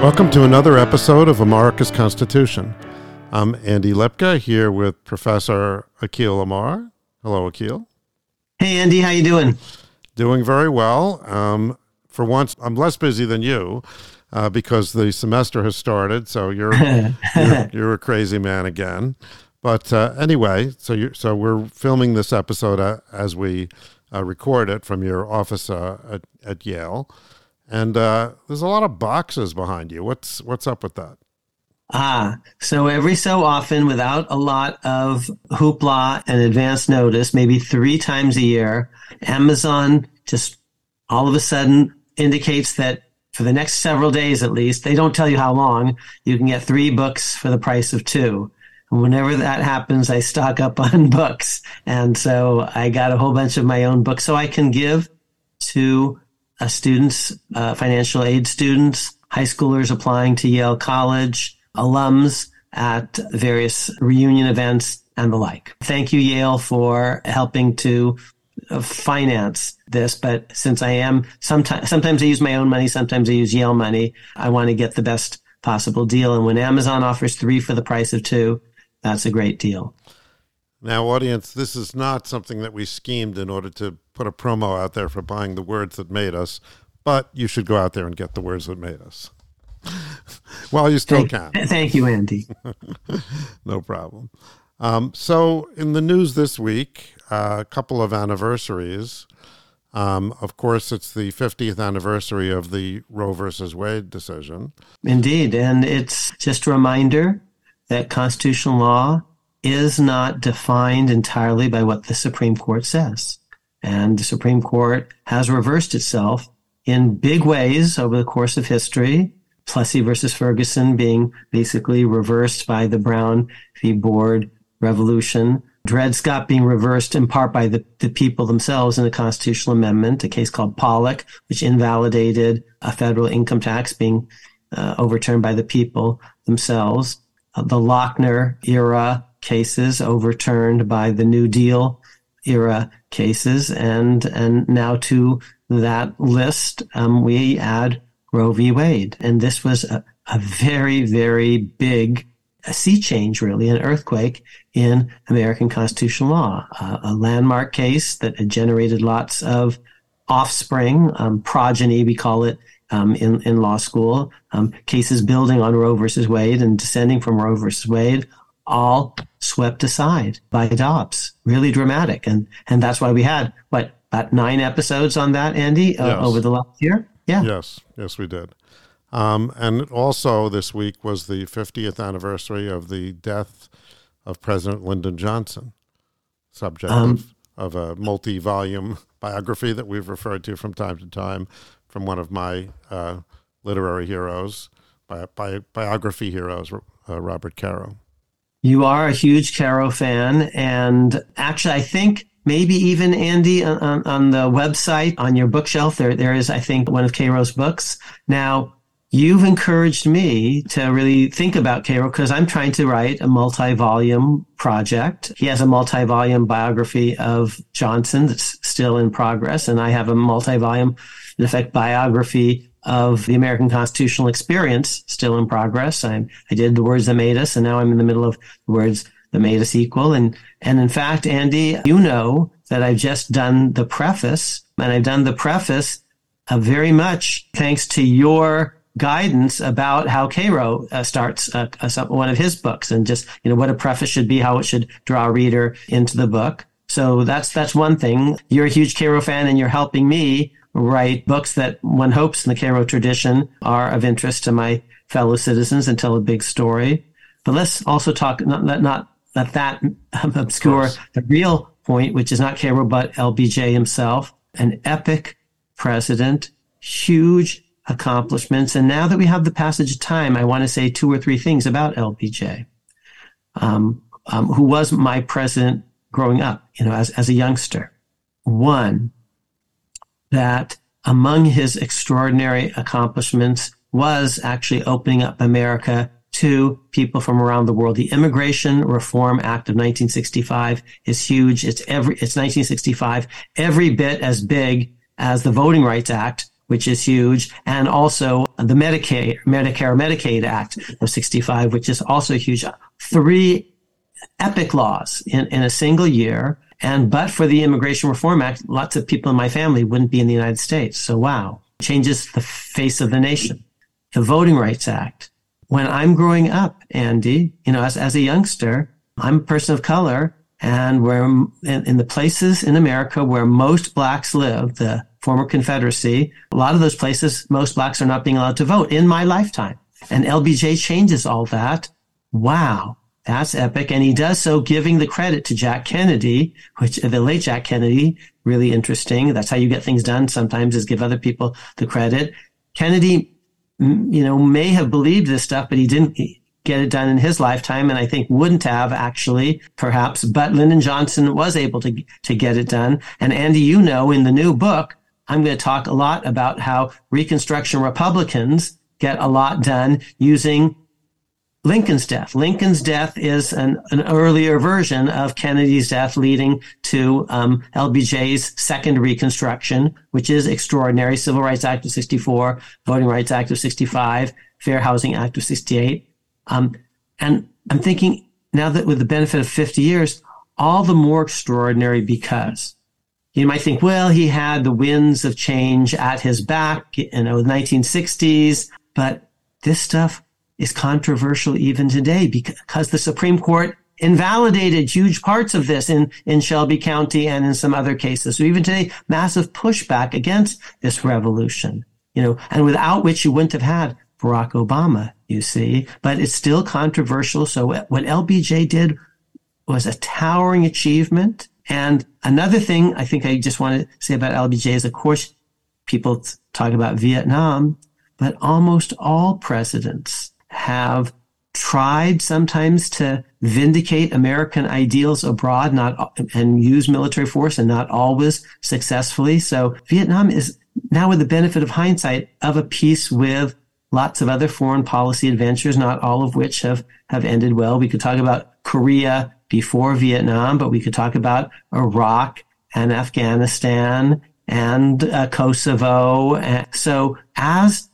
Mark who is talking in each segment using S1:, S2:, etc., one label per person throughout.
S1: Welcome to another episode of America's Constitution. I'm Andy Lipka here with Professor Akhil Amar. Hello, Akhil.
S2: Hey, Andy, how you doing?
S1: Doing very well. Um, for once, I'm less busy than you uh, because the semester has started. So you're you're, you're, a crazy man again. But uh, anyway, so you so we're filming this episode uh, as we uh, record it from your office uh, at, at Yale. And uh, there's a lot of boxes behind you. What's what's up with that?
S2: Ah, so every so often, without a lot of hoopla and advance notice, maybe three times a year, Amazon just all of a sudden indicates that for the next several days at least, they don't tell you how long, you can get three books for the price of two. And whenever that happens, I stock up on books. And so I got a whole bunch of my own books so I can give to uh, students, uh, financial aid students, high schoolers applying to Yale College, alums at various reunion events and the like. Thank you, Yale, for helping to uh, finance this. But since I am sometimes, sometimes I use my own money, sometimes I use Yale money. I want to get the best possible deal. And when Amazon offers three for the price of two, that's a great deal.
S1: Now, audience, this is not something that we schemed in order to put a promo out there for buying the words that made us, but you should go out there and get the words that made us. well, you still
S2: thank, can. Thank you, Andy.
S1: no problem. Um, so, in the news this week, uh, a couple of anniversaries. Um, of course, it's the 50th anniversary of the Roe versus Wade decision.
S2: Indeed. And it's just a reminder that constitutional law is not defined entirely by what the Supreme Court says. And the Supreme Court has reversed itself in big ways over the course of history. Plessy versus Ferguson being basically reversed by the Brown v. Board revolution. Dred Scott being reversed in part by the, the people themselves in a constitutional amendment, a case called Pollock, which invalidated a federal income tax being uh, overturned by the people themselves. Uh, the Lochner era cases overturned by the New Deal era cases, and and now to that list um, we add Roe v. Wade, and this was a, a very very big sea change, really, an earthquake in American constitutional law, uh, a landmark case that had generated lots of offspring, um, progeny, we call it um, in, in law school, um, cases building on Roe versus Wade and descending from Roe versus Wade, all swept aside by Dobbs. Really dramatic. And, and that's why we had, what, about nine episodes on that, Andy, uh, yes. over the last year?
S1: Yeah. Yes, yes, we did. Um, and also this week was the 50th anniversary of the death of President Lyndon Johnson, subject um, of, of a multi volume biography that we've referred to from time to time from one of my uh, literary heroes, bi- bi- biography heroes, uh, Robert Caro.
S2: You are a huge Caro fan. And actually, I think maybe even Andy on, on, the website on your bookshelf, there, there is, I think, one of Caro's books. Now, you've encouraged me to really think about Caro because I'm trying to write a multi-volume project. He has a multi-volume biography of Johnson that's still in progress, and I have a multi-volume, in effect, biography of the American constitutional experience still in progress. I, I did the words that made us, and now I'm in the middle of the words that made us equal. And, and in fact, Andy, you know that I've just done the preface, and I've done the preface uh, very much thanks to your guidance about how Caro uh, starts uh, one of his books and just, you know, what a preface should be, how it should draw a reader into the book. So that's, that's one thing. You're a huge Caro fan and you're helping me write books that one hopes in the Caro tradition are of interest to my fellow citizens and tell a big story. But let's also talk, not, not, not let that obscure the real point, which is not Caro but LBJ himself, an epic president, huge accomplishments. And now that we have the passage of time, I want to say two or three things about LBJ, um, um, who was my president growing up, you know, as, as a youngster. One, that among his extraordinary accomplishments was actually opening up America to people from around the world. The Immigration Reform Act of 1965 is huge. It's every, it's 1965, every bit as big as the Voting Rights Act which is huge, and also the Medicare, Medicare, Medicaid Act of 65, which is also huge. Three epic laws in, in a single year. And but for the Immigration Reform Act, lots of people in my family wouldn't be in the United States. So wow, changes the face of the nation. The Voting Rights Act. When I'm growing up, Andy, you know, as, as a youngster, I'm a person of color and where in, in the places in America where most blacks live, the former Confederacy, a lot of those places, most blacks are not being allowed to vote in my lifetime. And LBJ changes all that. Wow. That's epic. And he does so giving the credit to Jack Kennedy, which the late Jack Kennedy, really interesting. That's how you get things done sometimes is give other people the credit. Kennedy, you know, may have believed this stuff, but he didn't get it done in his lifetime. And I think wouldn't have actually, perhaps, but Lyndon Johnson was able to, to get it done. And Andy, you know, in the new book, I'm going to talk a lot about how Reconstruction Republicans get a lot done using Lincoln's death. Lincoln's death is an, an earlier version of Kennedy's death, leading to um, LBJ's second Reconstruction, which is extraordinary. Civil Rights Act of 64, Voting Rights Act of 65, Fair Housing Act of 68. Um, and I'm thinking now that with the benefit of 50 years, all the more extraordinary because you might think, well, he had the winds of change at his back in the 1960s, but this stuff is controversial even today because the Supreme Court invalidated huge parts of this in, in Shelby County and in some other cases. So even today, massive pushback against this revolution, you know, and without which you wouldn't have had Barack Obama, you see, but it's still controversial. So what LBJ did was a towering achievement. And another thing I think I just want to say about LBJ is, of course, people talk about Vietnam, but almost all presidents have tried sometimes to vindicate American ideals abroad, not and use military force, and not always successfully. So Vietnam is now, with the benefit of hindsight, of a piece with lots of other foreign policy adventures, not all of which have have ended well. We could talk about Korea before Vietnam, but we could talk about Iraq and Afghanistan and uh, Kosovo. So as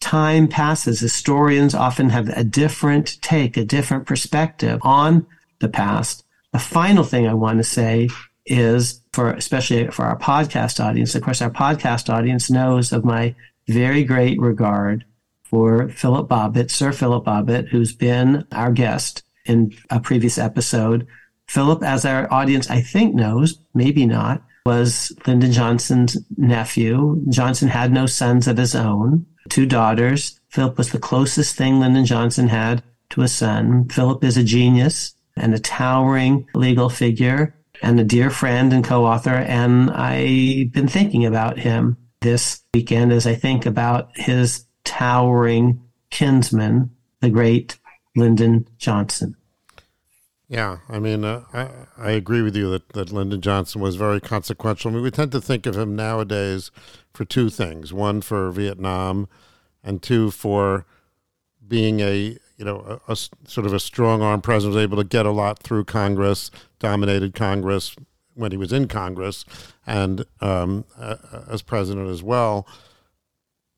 S2: time passes, historians often have a different take, a different perspective on the past. The final thing I want to say is for, especially for our podcast audience, of course, our podcast audience knows of my very great regard for Philip Bobbitt, Sir Philip Bobbitt, who's been our guest in a previous episode. Philip, as our audience I think knows, maybe not, was Lyndon Johnson's nephew. Johnson had no sons of his own two daughters. Philip was the closest thing Lyndon Johnson had to a son. Philip is a genius and a towering legal figure and a dear friend and co-author. And I've been thinking about him this weekend as I think about his towering kinsman, the great Lyndon Johnson.
S1: Yeah, I mean, uh, I, I agree with you that, that Lyndon Johnson was very consequential. I mean, we tend to think of him nowadays for two things: one for Vietnam, and two for being a you know a, a sort of a strong arm president, was able to get a lot through Congress, dominated Congress when he was in Congress, and um, uh, as president as well.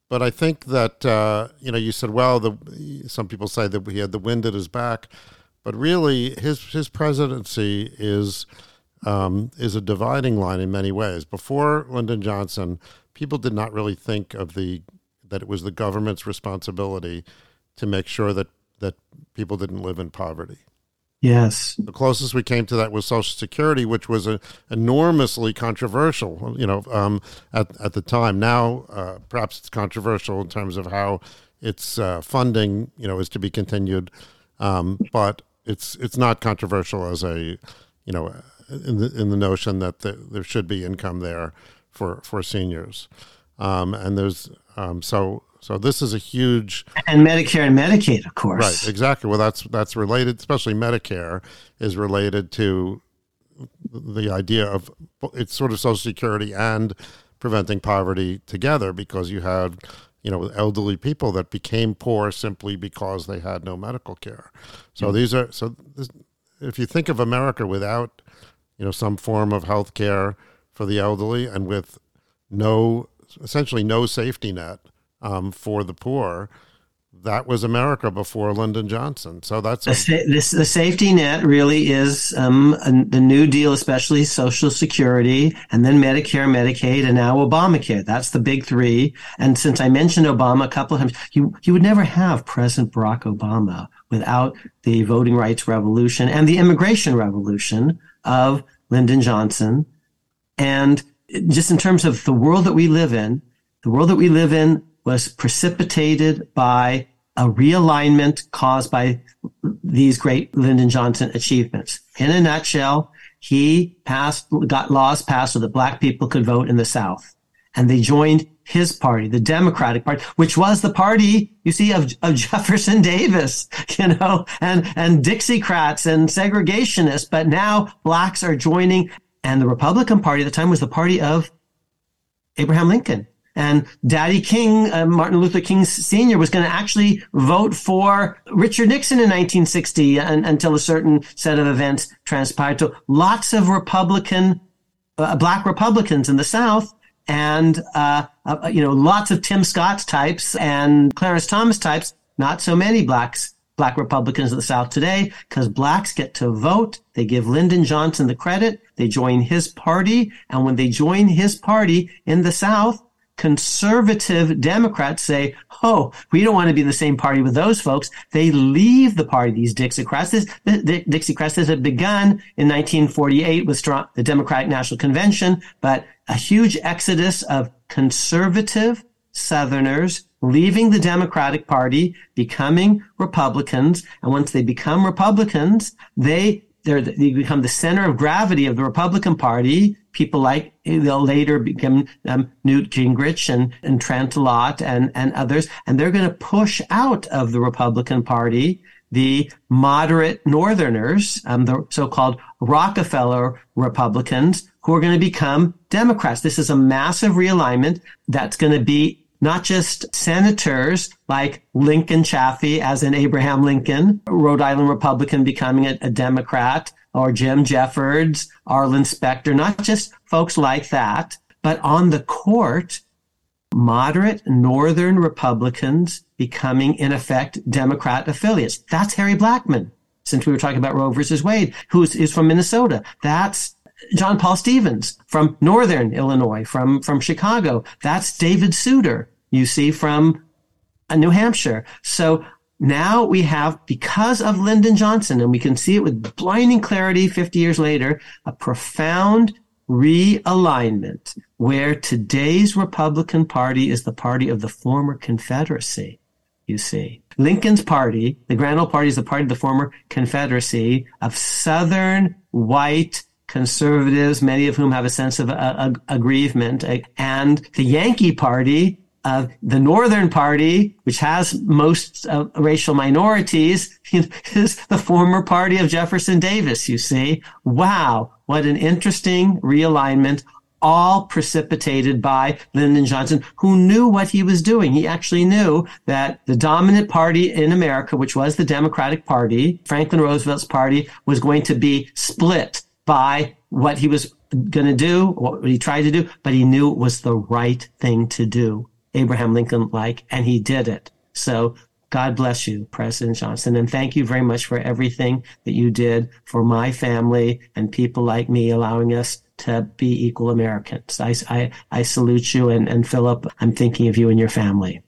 S1: But I think that uh, you know, you said, well, the some people say that he had the wind at his back. But really, his his presidency is um, is a dividing line in many ways. Before Lyndon Johnson, people did not really think of the that it was the government's responsibility to make sure that that people didn't live in poverty.
S2: Yes.
S1: The closest we came to that was Social Security, which was a, enormously controversial, you know, um, at, at the time. Now, uh, perhaps it's controversial in terms of how its uh, funding, you know, is to be continued. Um, but it's it's not controversial as a you know in the in the notion that the, there should be income there for for seniors, um, and there's um, so so this is a huge
S2: and Medicare and Medicaid, of course.
S1: Right, exactly. Well, that's that's related, especially Medicare is related to the idea of it's sort of Social Security and preventing poverty together because you had you know, elderly people that became poor simply because they had no medical care. So mm-hmm. these are so this, if you think of America without, you know, some form of health care for the elderly and with no essentially no safety net um, for the poor that was America before Lyndon Johnson. So that's
S2: a- the, this, the safety net really is um, the New Deal, especially Social Security, and then Medicare, Medicaid, and now Obamacare. That's the big three. And since I mentioned Obama a couple of times, you you would never have President Barack Obama without the voting rights revolution and the immigration revolution of Lyndon Johnson. And just in terms of the world that we live in, the world that we live in was precipitated by a realignment caused by these great Lyndon Johnson achievements. In a nutshell, he passed, got laws passed so that black people could vote in the South. And they joined his party, the Democratic Party, which was the party, you see, of, of Jefferson Davis, you know, and, and Dixiecrats and segregationists. But now blacks are joining. And the Republican Party at the time was the party of Abraham Lincoln. And Daddy King, uh, Martin Luther King Sr., was going to actually vote for Richard Nixon in 1960 and, until a certain set of events transpired. So lots of Republican, uh, black Republicans in the South and, uh, uh, you know, lots of Tim Scott types and Clarence Thomas types, not so many blacks black Republicans in the South today because blacks get to vote. They give Lyndon Johnson the credit. They join his party. And when they join his party in the South, conservative Democrats say, oh, we don't want to be in the same party with those folks. They leave the party, these Dixiecrats. This, the, Dixiecrats this had begun in 1948 with the Democratic National Convention, but a huge exodus of conservative Southerners leaving the Democratic Party, becoming Republicans. And once they become Republicans, they they become the center of gravity of the Republican Party. People like they'll later become um, Newt Gingrich and and Trent Lott and and others, and they're going to push out of the Republican Party the moderate Northerners, um, the so-called Rockefeller Republicans, who are going to become Democrats. This is a massive realignment that's going to be not just senators like Lincoln Chafee, as in Abraham Lincoln, Rhode Island Republican becoming a, a Democrat, or Jim Jeffords, Arlen Specter, not just folks like that, but on the court, moderate Northern Republicans becoming, in effect, Democrat affiliates. That's Harry Blackmun, since we were talking about Roe versus Wade, who is, is from Minnesota. That's John Paul Stevens from Northern Illinois, from, from Chicago. That's David Souter, you see, from uh, New Hampshire. So now we have, because of Lyndon Johnson, and we can see it with blinding clarity 50 years later, a profound realignment where today's Republican Party is the party of the former Confederacy. You see, Lincoln's party, the Grand Old Party, is the party of the former Confederacy of Southern white conservatives, many of whom have a sense of uh, aggrievement, and the Yankee Party the Northern Party, which has most uh, racial minorities, is the former party of Jefferson Davis, you see. Wow, what an interesting realignment, all precipitated by Lyndon Johnson, who knew what he was doing. He actually knew that the dominant party in America, which was the Democratic Party, Franklin Roosevelt's party, was going to be split by what he was going to do, what he tried to do, but he knew it was the right thing to do. Abraham Lincoln like, and he did it. So God bless you, President Johnson. And thank you very much for everything that you did for my family and people like me, allowing us to be equal Americans. I, I, I salute you. And, and Philip, I'm thinking of you and your family.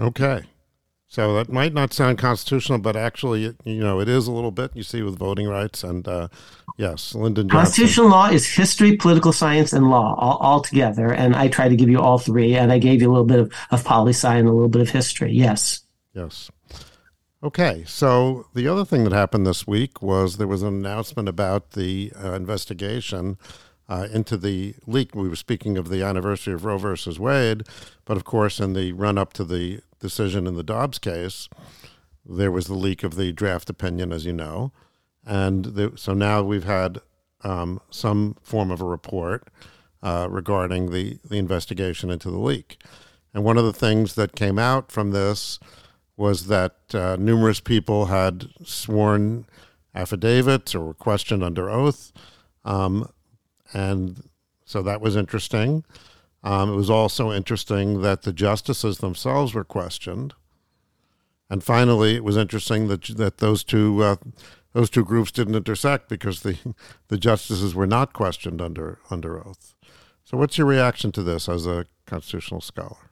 S1: Okay. So that might not sound constitutional, but actually, you know, it is a little bit. You see with voting rights, and uh, yes, Lyndon
S2: Johnson. Constitutional law is history, political science, and law all, all together. And I try to give you all three, and I gave you a little bit of, of poli sci and a little bit of history. Yes.
S1: Yes. Okay, so the other thing that happened this week was there was an announcement about the uh, investigation uh, into the leak. We were speaking of the anniversary of Roe versus Wade, but of course, in the run up to the decision in the Dobbs case, there was the leak of the draft opinion, as you know. And the, so now we've had um, some form of a report uh, regarding the, the investigation into the leak. And one of the things that came out from this was that uh, numerous people had sworn affidavits or were questioned under oath. Um, and so that was interesting. Um, it was also interesting that the justices themselves were questioned. And finally, it was interesting that that those two uh, those two groups didn't intersect because the the justices were not questioned under under oath. So, what's your reaction to this as a constitutional scholar?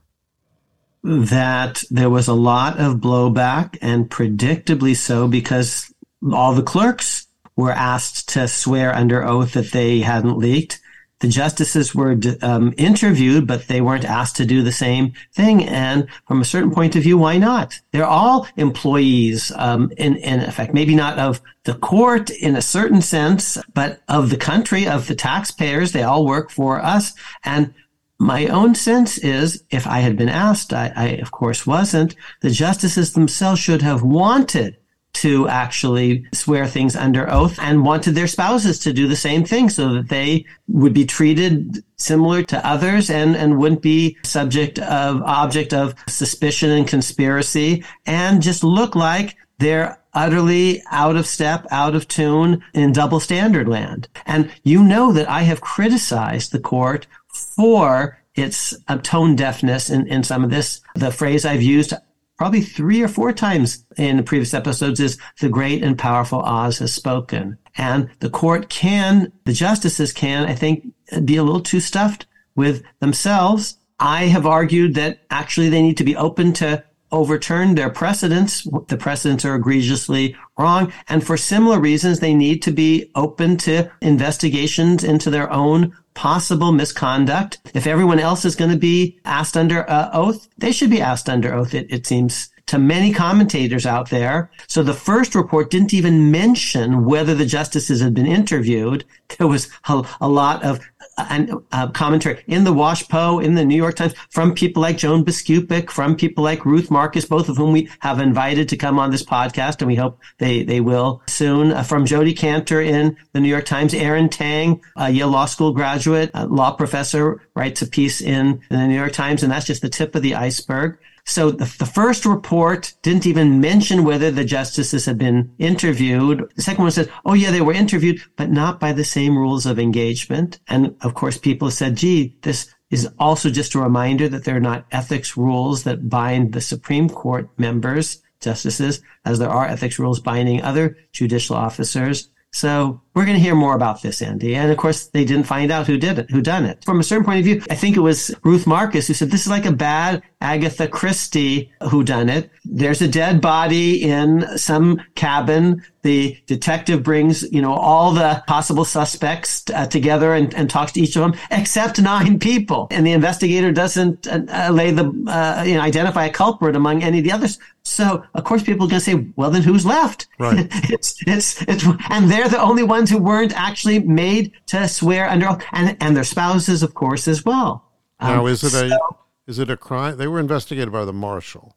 S2: That there was a lot of blowback, and predictably so, because all the clerks were asked to swear under oath that they hadn't leaked the justices were um, interviewed, but they weren't asked to do the same thing. And from a certain point of view, why not? They're all employees, um, in, in effect, maybe not of the court in a certain sense, but of the country, of the taxpayers. They all work for us. And my own sense is if I had been asked, I, I of course wasn't, the justices themselves should have wanted to actually swear things under oath and wanted their spouses to do the same thing so that they would be treated similar to others and, and wouldn't be subject of object of suspicion and conspiracy and just look like they're utterly out of step, out of tune in double standard land. And you know that I have criticized the court for its tone deafness in, in some of this. The phrase I've used probably three or four times in the previous episodes is the great and powerful Oz has spoken. And the court can, the justices can, I think, be a little too stuffed with themselves. I have argued that actually they need to be open to overturn their precedents. The precedents are egregiously wrong. And for similar reasons, they need to be open to investigations into their own possible misconduct. If everyone else is going to be asked under uh, oath, they should be asked under oath, it, it seems to many commentators out there. So the first report didn't even mention whether the justices had been interviewed. There was a, a lot of uh, commentary in the WashPo, in the New York Times, from people like Joan Biskupic, from people like Ruth Marcus, both of whom we have invited to come on this podcast, and we hope they they will soon. Uh, from Jodi Kantor in the New York Times, Aaron Tang, a Yale Law School graduate, law professor, writes a piece in the New York Times, and that's just the tip of the iceberg. So the, the, first report didn't even mention whether the justices had been interviewed. The second one said, oh yeah, they were interviewed, but not by the same rules of engagement. And of course, people said, gee, this is also just a reminder that there are not ethics rules that bind the Supreme Court members, justices, as there are ethics rules binding other judicial officers. So we're going to hear more about this, Andy. And of course, they didn't find out who did it, who done it. From a certain point of view, I think it was Ruth Marcus who said this is like a bad Agatha Christie who done it. There's a dead body in some cabin. The detective brings, you know, all the possible suspects uh, together and, and, talks to each of them, except nine people. And the investigator doesn't uh, lay the, uh, you know, identify a culprit among any of the others. So, of course, people are going to say, well, then who's left?
S1: Right.
S2: it's, it's, it's, and they're the only ones who weren't actually made to swear under oath and, and their spouses, of course, as well.
S1: Now, um, is it so, a, is it a crime? They were investigated by the marshal.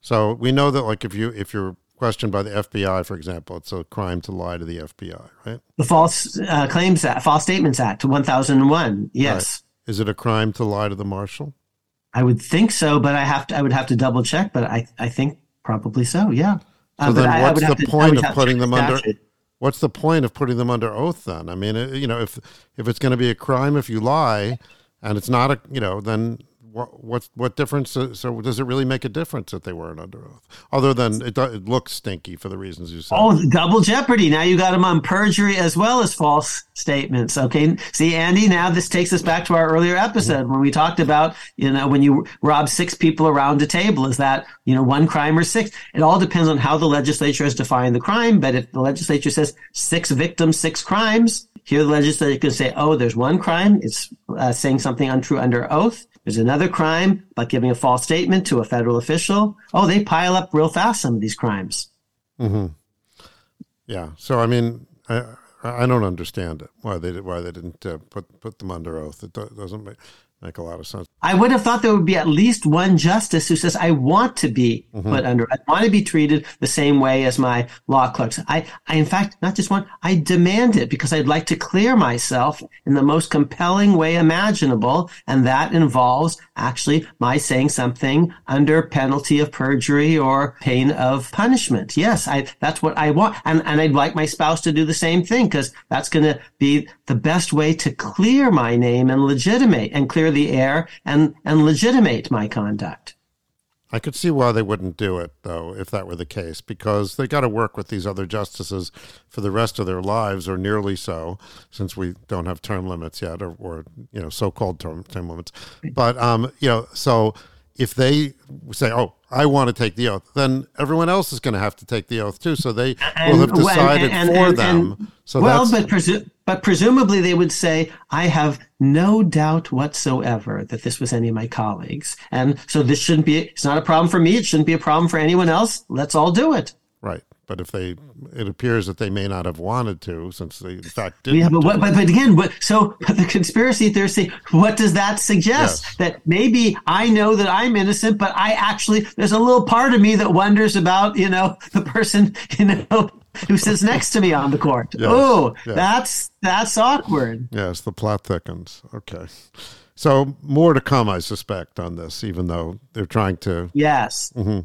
S1: So we know that like if you, if you're questioned by the FBI, for example, it's a crime to lie to the FBI, right?
S2: The False uh, Claims Act, False Statements Act, 1001. Yes.
S1: Right. Is it a crime to lie to the marshal?
S2: I would think so, but I have to. I would have to double check. But I, I think probably so. Yeah.
S1: So uh, then, what's I the to, point of putting them under? What's the point of putting them under oath then? I mean, you know, if if it's going to be a crime if you lie, and it's not a, you know, then what what what difference? So does it really make a difference that they weren't under oath, other than it, it looks stinky for the reasons you said?
S2: Oh, double jeopardy! Now you got them on perjury as well as false statements. Okay, see, Andy. Now this takes us back to our earlier episode mm-hmm. when we talked about you know when you rob six people around a table, is that you know one crime or six? It all depends on how the legislature has defined the crime. But if the legislature says six victims, six crimes, here the legislature can say, oh, there's one crime. It's uh, saying something untrue under oath. There's another crime, like giving a false statement to a federal official. Oh, they pile up real fast, some of these crimes.
S1: Mm-hmm. Yeah. So, I mean, I, I don't understand it, why they, why they didn't uh, put, put them under oath. It doesn't make, make a lot of sense.
S2: I would have thought there would be at least one justice who says, I want to be mm-hmm. put under, I want to be treated the same way as my law clerks. I, I, in fact, not just one, I demand it because I'd like to clear myself in the most compelling way imaginable. And that involves actually my saying something under penalty of perjury or pain of punishment. Yes, I, that's what I want. And, and I'd like my spouse to do the same thing because that's going to be the best way to clear my name and legitimate and clear the air and, and legitimate my conduct.
S1: I could see why they wouldn't do it, though, if that were the case, because they got to work with these other justices for the rest of their lives, or nearly so, since we don't have term limits yet, or, or you know, so-called term term limits. But um, you know, so if they say, "Oh, I want to take the oath," then everyone else is going to have to take the oath too. So they and, will have decided and, and, for them. so
S2: well, but presu- but presumably they would say, "I have no doubt whatsoever that this was any of my colleagues, and so this shouldn't be. It's not a problem for me. It shouldn't be a problem for anyone else. Let's all do it."
S1: Right. But if they, it appears that they may not have wanted to, since they in fact didn't.
S2: Yeah, but what, but, but again, what, so the conspiracy theorists say, what does that suggest? Yes. That maybe I know that I'm innocent, but I actually there's a little part of me that wonders about you know the person you know who sits next to me on the court. Yes. Oh, yes. that's that's awkward.
S1: Yes, the plot thickens. Okay. So more to come, I suspect, on this, even though they're trying to.
S2: Yes. Mm-hmm.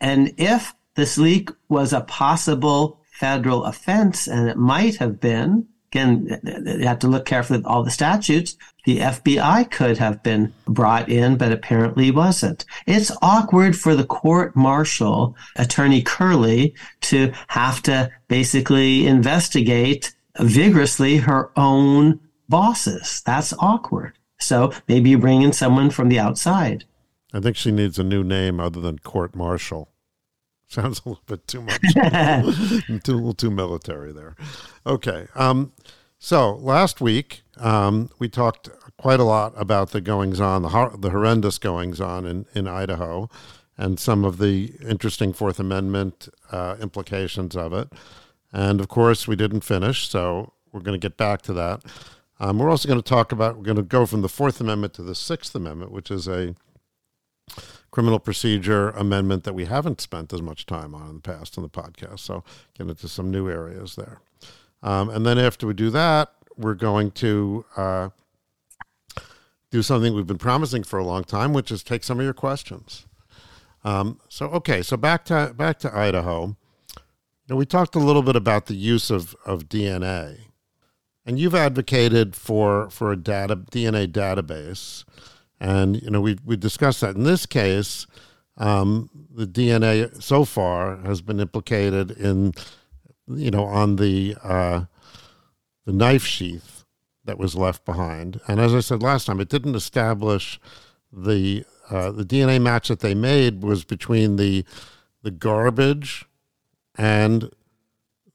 S2: And if this leak was a possible federal offense, and it might have been. Again, you have to look carefully at all the statutes. The FBI could have been brought in, but apparently wasn't. It's awkward for the court martial, Attorney Curley, to have to basically investigate vigorously her own bosses. That's awkward. So maybe you bring in someone from the outside.
S1: I think she needs a new name other than court martial. Sounds a little bit too much, too, a little too military there. Okay. Um, so last week um, we talked quite a lot about the goings on, the, the horrendous goings on in, in Idaho, and some of the interesting Fourth Amendment uh, implications of it. And of course, we didn't finish, so we're going to get back to that. Um, we're also going to talk about, we're going to go from the Fourth Amendment to the Sixth Amendment, which is a criminal procedure amendment that we haven't spent as much time on in the past on the podcast. So get into some new areas there. Um, and then after we do that, we're going to uh, do something we've been promising for a long time, which is take some of your questions. Um, so okay, so back to back to Idaho. Now, we talked a little bit about the use of, of DNA, and you've advocated for for a data DNA database. And you know, we we discussed that. In this case, um, the DNA so far has been implicated in, you know, on the uh, the knife sheath that was left behind. And as I said last time, it didn't establish the uh, the DNA match that they made was between the the garbage and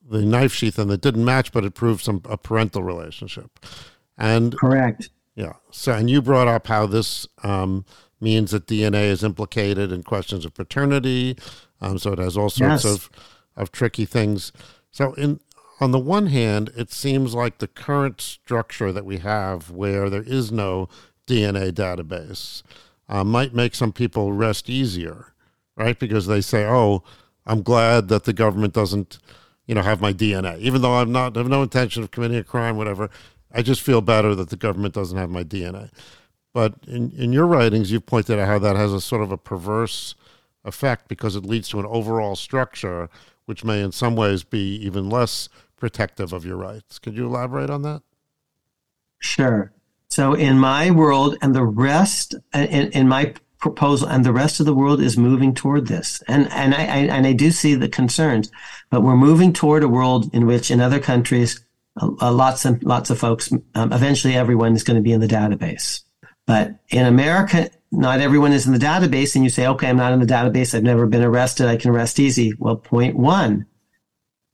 S1: the knife sheath, and it didn't match, but it proved some a parental relationship. And
S2: correct.
S1: Yeah. So, and you brought up how this um, means that DNA is implicated in questions of paternity. Um, so it has all sorts yes. of of tricky things. So, in on the one hand, it seems like the current structure that we have, where there is no DNA database, uh, might make some people rest easier, right? Because they say, "Oh, I'm glad that the government doesn't." you know, have my DNA, even though I'm not have no intention of committing a crime, whatever. I just feel better that the government doesn't have my DNA. But in, in your writings, you've pointed out how that has a sort of a perverse effect because it leads to an overall structure which may, in some ways, be even less protective of your rights. Could you elaborate on that?
S2: Sure. So, in my world, and the rest, uh, in, in my proposal, and the rest of the world is moving toward this, and and I, I and I do see the concerns, but we're moving toward a world in which, in other countries, uh, lots and lots of folks. Um, eventually, everyone is going to be in the database. But in America, not everyone is in the database. And you say, okay, I'm not in the database. I've never been arrested. I can arrest easy. Well, point one,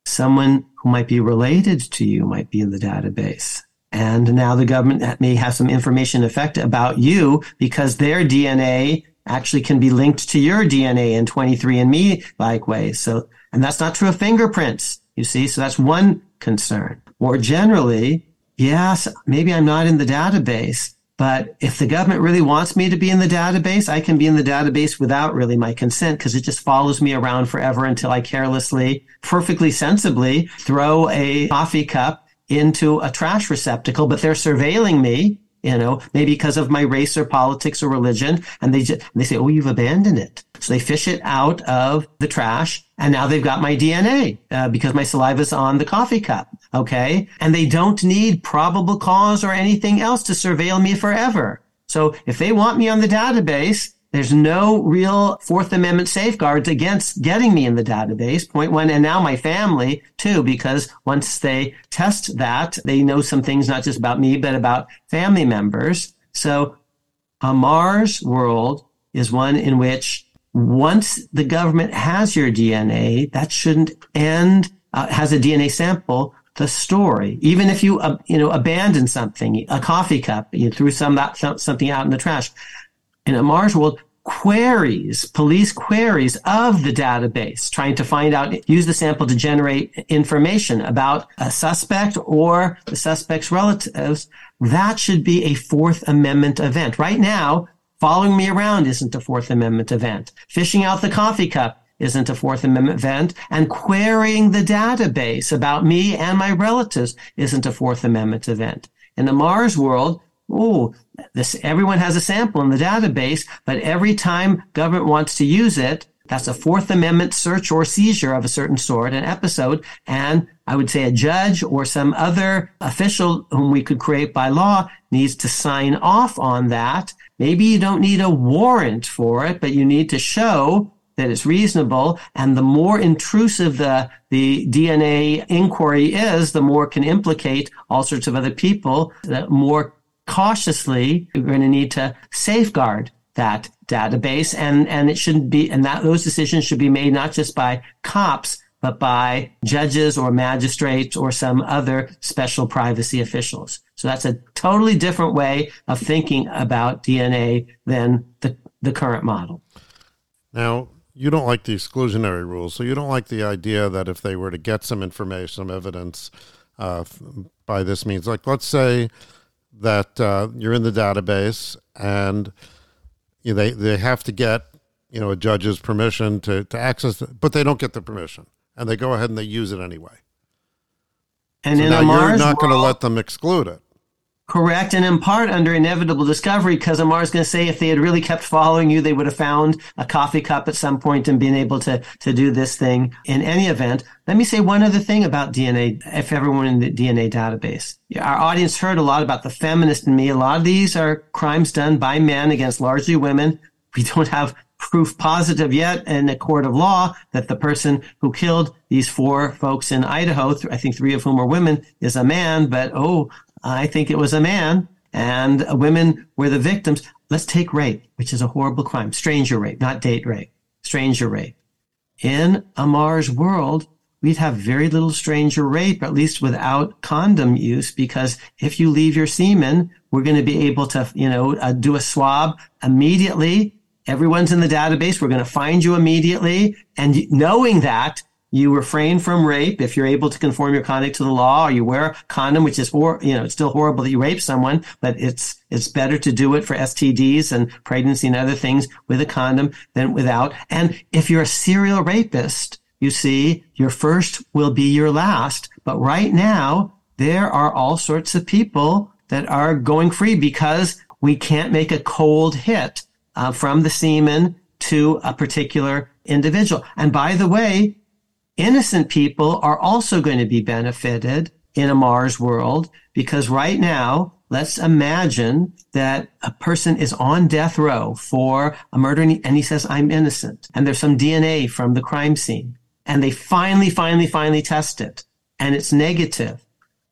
S2: someone who might be related to you might be in the database. And now the government may have some information effect about you because their DNA actually can be linked to your DNA in 23andMe likewise. So, and that's not true of fingerprints, you see. So that's one concern. More generally, yes, maybe I'm not in the database, but if the government really wants me to be in the database, I can be in the database without really my consent because it just follows me around forever until I carelessly, perfectly sensibly throw a coffee cup into a trash receptacle, but they're surveilling me, you know, maybe because of my race or politics or religion. And they just, they say, Oh, you've abandoned it. So they fish it out of the trash and now they've got my DNA uh, because my saliva is on the coffee cup. Okay. And they don't need probable cause or anything else to surveil me forever. So if they want me on the database, there's no real Fourth Amendment safeguards against getting me in the database. Point one. And now my family too, because once they test that, they know some things, not just about me, but about family members. So Amar's world is one in which once the government has your DNA, that shouldn't end, uh, has a DNA sample, the story. Even if you, uh, you know, abandon something, a coffee cup, you threw some, something out in the trash. In Amar's world, queries, police queries of the database, trying to find out, use the sample to generate information about a suspect or the suspect's relatives. That should be a Fourth Amendment event. Right now, following me around isn't a Fourth Amendment event. Fishing out the coffee cup isn't a Fourth Amendment event. And querying the database about me and my relatives isn't a Fourth Amendment event. In the Mars world, oh, this, everyone has a sample in the database, but every time government wants to use it, that's a Fourth Amendment search or seizure of a certain sort, an episode. And I would say a judge or some other official whom we could create by law needs to sign off on that. Maybe you don't need a warrant for it, but you need to show that it's reasonable. And the more intrusive the, the DNA inquiry is, the more can implicate all sorts of other people, the more cautiously you're going to need to safeguard that database and and it shouldn't be and that those decisions should be made not just by cops but by judges or magistrates or some other special privacy officials. So that's a totally different way of thinking about DNA than the the current model.
S1: Now you don't like the exclusionary rules so you don't like the idea that if they were to get some information some evidence uh, by this means. Like let's say that uh, you're in the database and you know, they they have to get you know a judge's permission to to access it, but they don't get the permission and they go ahead and they use it anyway.
S2: And
S1: so
S2: in
S1: now
S2: you're
S1: not going to let them exclude it.
S2: Correct, and in part under inevitable discovery, because Amar's going to say if they had really kept following you, they would have found a coffee cup at some point and been able to to do this thing. In any event, let me say one other thing about DNA. If everyone in the DNA database, our audience heard a lot about the feminist in me. A lot of these are crimes done by men against largely women. We don't have proof positive yet in a court of law that the person who killed these four folks in Idaho, I think three of whom are women, is a man. But oh, I think it was a man and women were the victims. Let's take rape, which is a horrible crime. Stranger rape, not date rape. Stranger rape. In Amar's world, we'd have very little stranger rape, at least without condom use, because if you leave your semen, we're going to be able to, you know, uh, do a swab immediately. Everyone's in the database. We're going to find you immediately. And knowing that, you refrain from rape if you're able to conform your conduct to the law, or you wear a condom, which is hor- you know it's still horrible that you rape someone, but it's it's better to do it for STDs and pregnancy and other things with a condom than without. And if you're a serial rapist, you see, your first will be your last. But right now, there are all sorts of people that are going free because we can't make a cold hit uh, from the semen to a particular individual. And by the way, innocent people are also going to be benefited in Amar's world because right now, let's imagine that a person is on death row for a murder and he, says, I'm innocent. And there's some DNA from the crime scene. And they finally, finally, finally test it. And it's negative.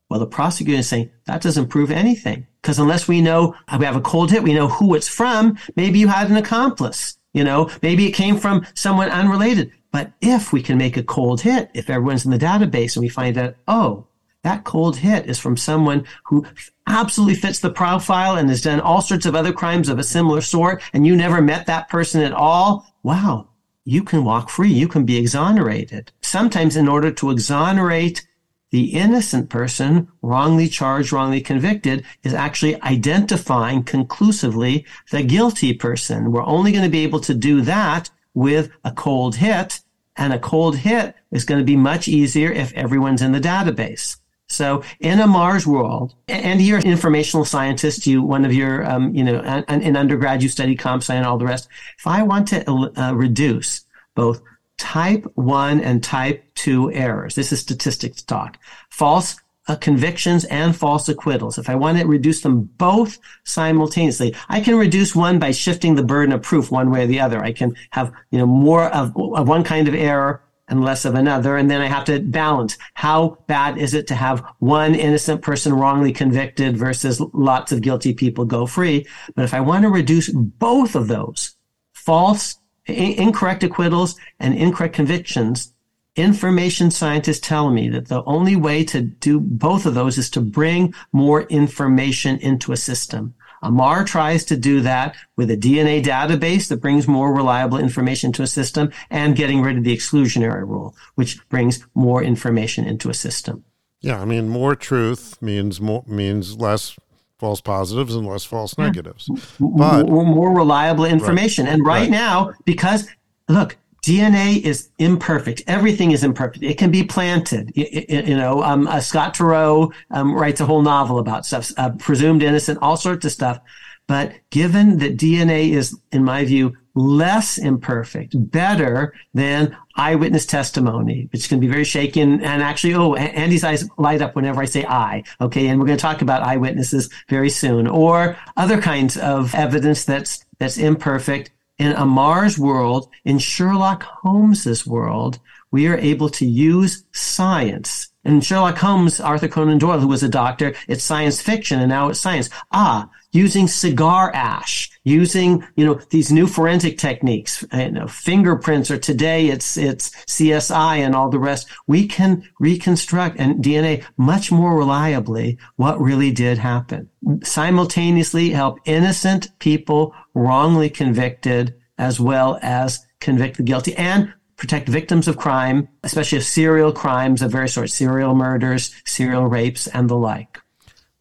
S2: Well, the prosecutor is saying that doesn't prove anything. Because unless we know, uh, we have a cold hit, we know who it's from, maybe you had an accomplice. You know, maybe it came from someone unrelated. But if we can make a cold hit, if everyone's in the database and we find out, oh, that cold hit is from someone who absolutely fits the profile and has done all sorts of other crimes of a similar sort, and you never met that person at all, wow, you can walk free. You can be exonerated. Sometimes in order to exonerate the innocent person wrongly charged, wrongly convicted is actually identifying conclusively the guilty person. We're only going to be able to do that with a cold hit. And a cold hit is going to be much easier if everyone's in the database. So in Amar's world, and you're an informational scientist, you, one of your, um, you know, in undergrad, you study comp sci and all the rest. If I want to uh, reduce both type one and type two errors, this is statistics talk, false uh, convictions and false acquittals. If I want to reduce them both simultaneously, I can reduce one by shifting the burden of proof one way or the other. I can have, you know, more of, of one kind of error and less of another. And then I have to balance how bad is it to have one innocent person wrongly convicted versus lots of guilty people go free. But if I want to reduce both of those false, incorrect acquittals and incorrect convictions, information scientists tell me that the only way to do both of those is to bring more information into a system. Amar tries to do that with a DNA database that brings more reliable information to a system and getting rid of the exclusionary rule, which brings more information into a system.
S1: Yeah, I mean, more truth means more means less false positives and less false negatives.
S2: But more, more reliable information. Right, and right, right now, because look, DNA is imperfect. Everything is imperfect. It can be planted. You, know, um, uh, Scott Turow um, writes a whole novel about stuff, uh, presumed innocent, all sorts of stuff. But given that DNA is, in my view, less imperfect, better than eyewitness testimony, which can be very shaky. And, and actually, oh, Andy's eyes light up whenever I say I. Okay. And we're going to talk about eyewitnesses very soon or other kinds of evidence that's, that's imperfect in Amar's world, in Sherlock Holmes's world, we are able to use science. In Sherlock Holmes, Arthur Conan Doyle, who was a doctor, it's science fiction and now it's science. Ah, using cigar ash, using, you know, these new forensic techniques, you know, fingerprints or today it's, it's CSI and all the rest. We can reconstruct and DNA much more reliably what really did happen. Simultaneously help innocent people wrongly convicted as well as convict the guilty and protect victims of crime, especially of serial crimes of various sorts, serial murders, serial rapes, and the like.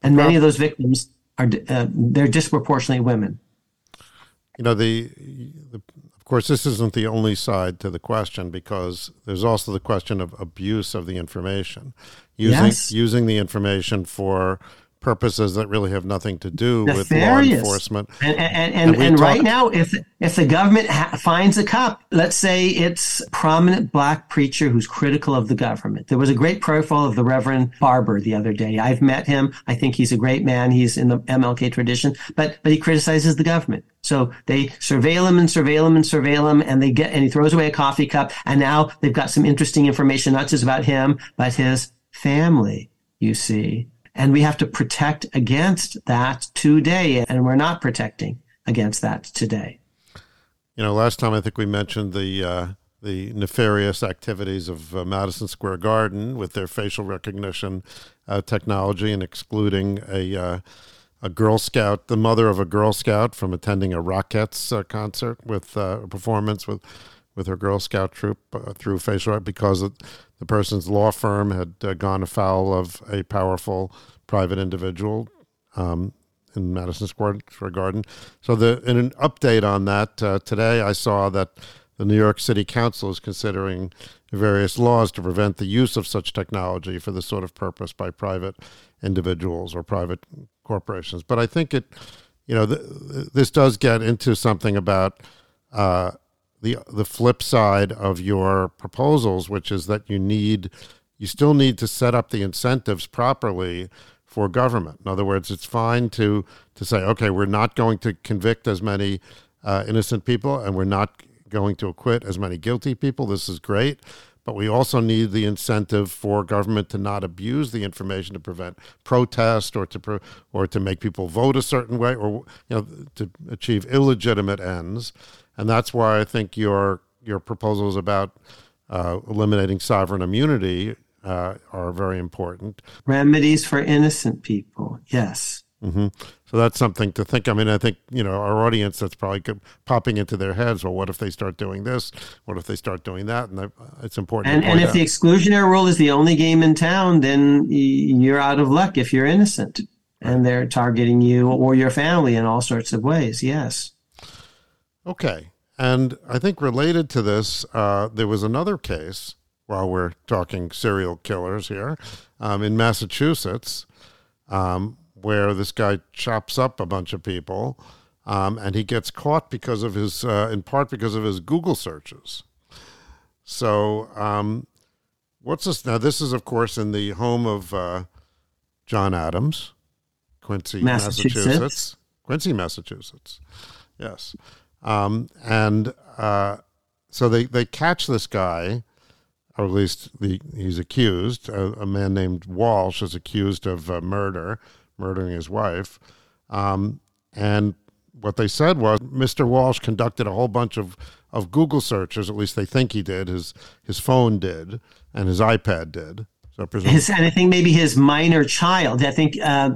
S2: And many of those victims are uh, they're disproportionately women.
S1: You know, the, the, of course, this isn't the only side to the question because there's also the question of abuse of the information, using yes. using the information for purposes that really have nothing to do Nefarious. with law enforcement.
S2: And, and, and, and, and right now, if if the government ha- finds a cop, let's say it's a prominent black preacher who's critical of the government. There was a great profile of the Reverend Barber the other day. I've met him. I think he's a great man. He's in the MLK tradition, but but he criticizes the government. So they surveil him and surveil him and surveil him, and they get and he throws away a coffee cup. And now they've got some interesting information, not just about him, but his family. You see, and we have to protect against that today. And we're not protecting against that today.
S1: You know, last time I think we mentioned the uh, the nefarious activities of uh, Madison Square Garden with their facial recognition uh, technology and excluding a uh, a Girl Scout, the mother of a Girl Scout, from attending a Rockettes uh, concert with uh, a performance with with her Girl Scout troop through facial because the person's law firm had gone afoul of a powerful private individual um, in Madison Square Garden. So, the in an update on that uh, today, I saw that the New York City Council is considering various laws to prevent the use of such technology for this sort of purpose by private individuals or private corporations. But I think it, you know, th- this does get into something about uh, the the flip side of your proposals, which is that you need, you still need to set up the incentives properly for government. In other words, it's fine to to say, okay, we're not going to convict as many uh, innocent people, and we're not going to acquit as many guilty people. This is great, but we also need the incentive for government to not abuse the information to prevent protest or to pro- or to make people vote a certain way, or you know, to achieve illegitimate ends. And that's why I think your your proposals about uh, eliminating sovereign immunity uh, are very important.
S2: Remedies for innocent people, yes.
S1: Mm-hmm. So that's something to think. I mean, I think you know our audience that's probably popping into their heads. Well, what if they start doing this? What if they start doing that? And it's important.
S2: And, and if out. the exclusionary rule is the only game in town, then you're out of luck if you're innocent, and they're targeting you or your family in all sorts of ways. Yes.
S1: Okay, and I think related to this, uh, there was another case while we're talking serial killers here, um, in Massachusetts, um, where this guy chops up a bunch of people, um, and he gets caught because of his, uh, in part because of his Google searches. So, um, what's this now? This is, of course, in the home of uh, John Adams, Quincy,
S2: Massachusetts.
S1: Massachusetts. Quincy, Massachusetts. Yes. Um, and uh, so they, they catch this guy, or at least the, he's accused. A, a man named Walsh is accused of uh, murder, murdering his wife. Um, and what they said was Mr. Walsh conducted a whole bunch of, of Google searches, at least they think he did. His, his phone did, and his iPad did. So presumably,
S2: his, and I think maybe his minor child. I think uh,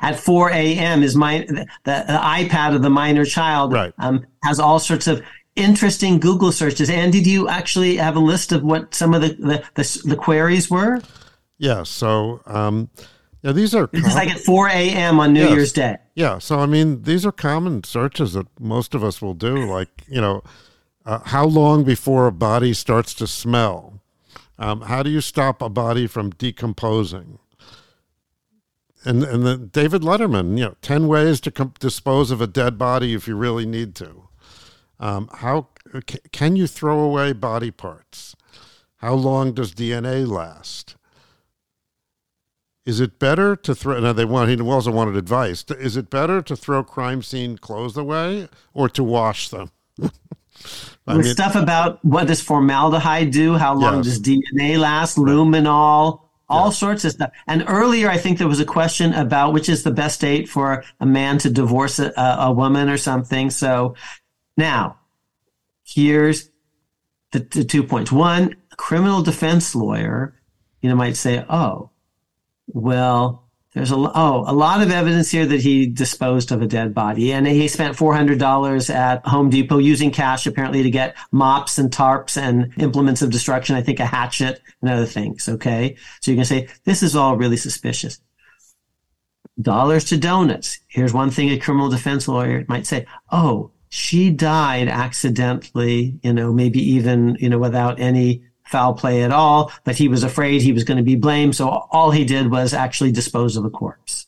S2: at 4 a.m. his my the, the, iPad of the minor child
S1: Right.
S2: um, has all sorts of interesting Google searches. And did you actually have a list of what some of the the, the, the queries were?
S1: yeah. So um, yeah, these are
S2: This is like at 4 a.m. on New
S1: Yes.
S2: Year's Day.
S1: Yeah, so I mean, these are common searches that most of us will do. Like, you know, uh, how long before a body starts to smell? Um, how do you stop a body from decomposing? And and the David Letterman, you know, ten ways to dispose of a dead body if you really need to. Um, how c- can you throw away body parts? How long does DNA last? Is it better to throw? Now they want. He also wanted advice. Is it better to throw crime scene clothes away or to wash them? I
S2: With
S1: mean,
S2: stuff about what does formaldehyde do? How long
S1: Yes.
S2: does DNA last? Luminol, all sorts of stuff. And earlier, I think there was a question about which is the best date for a man to divorce a, a woman or something. So now, here's the, the two points. One, a criminal defense lawyer, you know, might say, "Oh, well." There's a oh a lot of evidence here that he disposed of a dead body, and he spent four hundred dollars at Home Depot using cash apparently to get mops and tarps and implements of destruction. I think a hatchet and other things. Okay, so you can say this is all really suspicious. Dollars to donuts. Here's one thing a criminal defense lawyer might say: Oh, she died accidentally. You know, maybe even you know without any foul play at all, but he was afraid he was going to be blamed. So all he did was actually dispose of a corpse.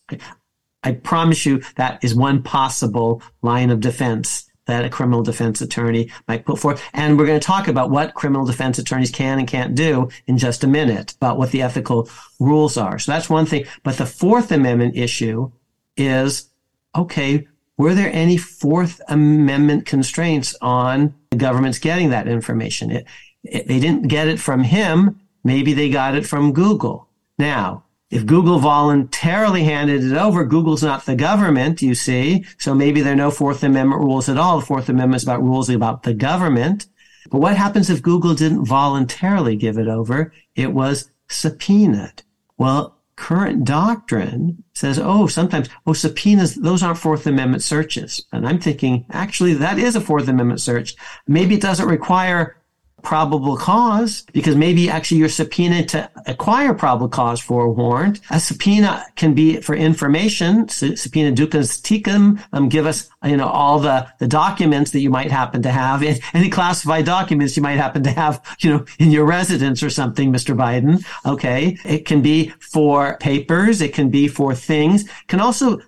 S2: I promise you that is one possible line of defense that a criminal defense attorney might put forth. And we're going to talk about what criminal defense attorneys can and can't do in just a minute about what the ethical rules are. So that's one thing. But the Fourth Amendment issue is, okay, were there any Fourth Amendment constraints on the government's getting that information? It, they didn't get it from him. Maybe they got it from Google. Now, if Google voluntarily handed it over, Google's not the government, you see. So maybe there are no Fourth Amendment rules at all. The Fourth Amendment is about rules about the government. But what happens if Google didn't voluntarily give it over? It was subpoenaed. Well, current doctrine says, oh, sometimes, oh, subpoenas, those aren't Fourth Amendment searches. And I'm thinking, actually, that is a Fourth Amendment search. Maybe it doesn't require probable cause because maybe actually you're subpoenaed to acquire probable cause for a warrant. A subpoena can be for information. Su- subpoena duces tecum, um, give us, you know, all the, the documents that you might happen to have, any classified documents you might happen to have, you know, in your residence or something, Mr. Biden. Okay. It can be for papers. It can be for things. Can also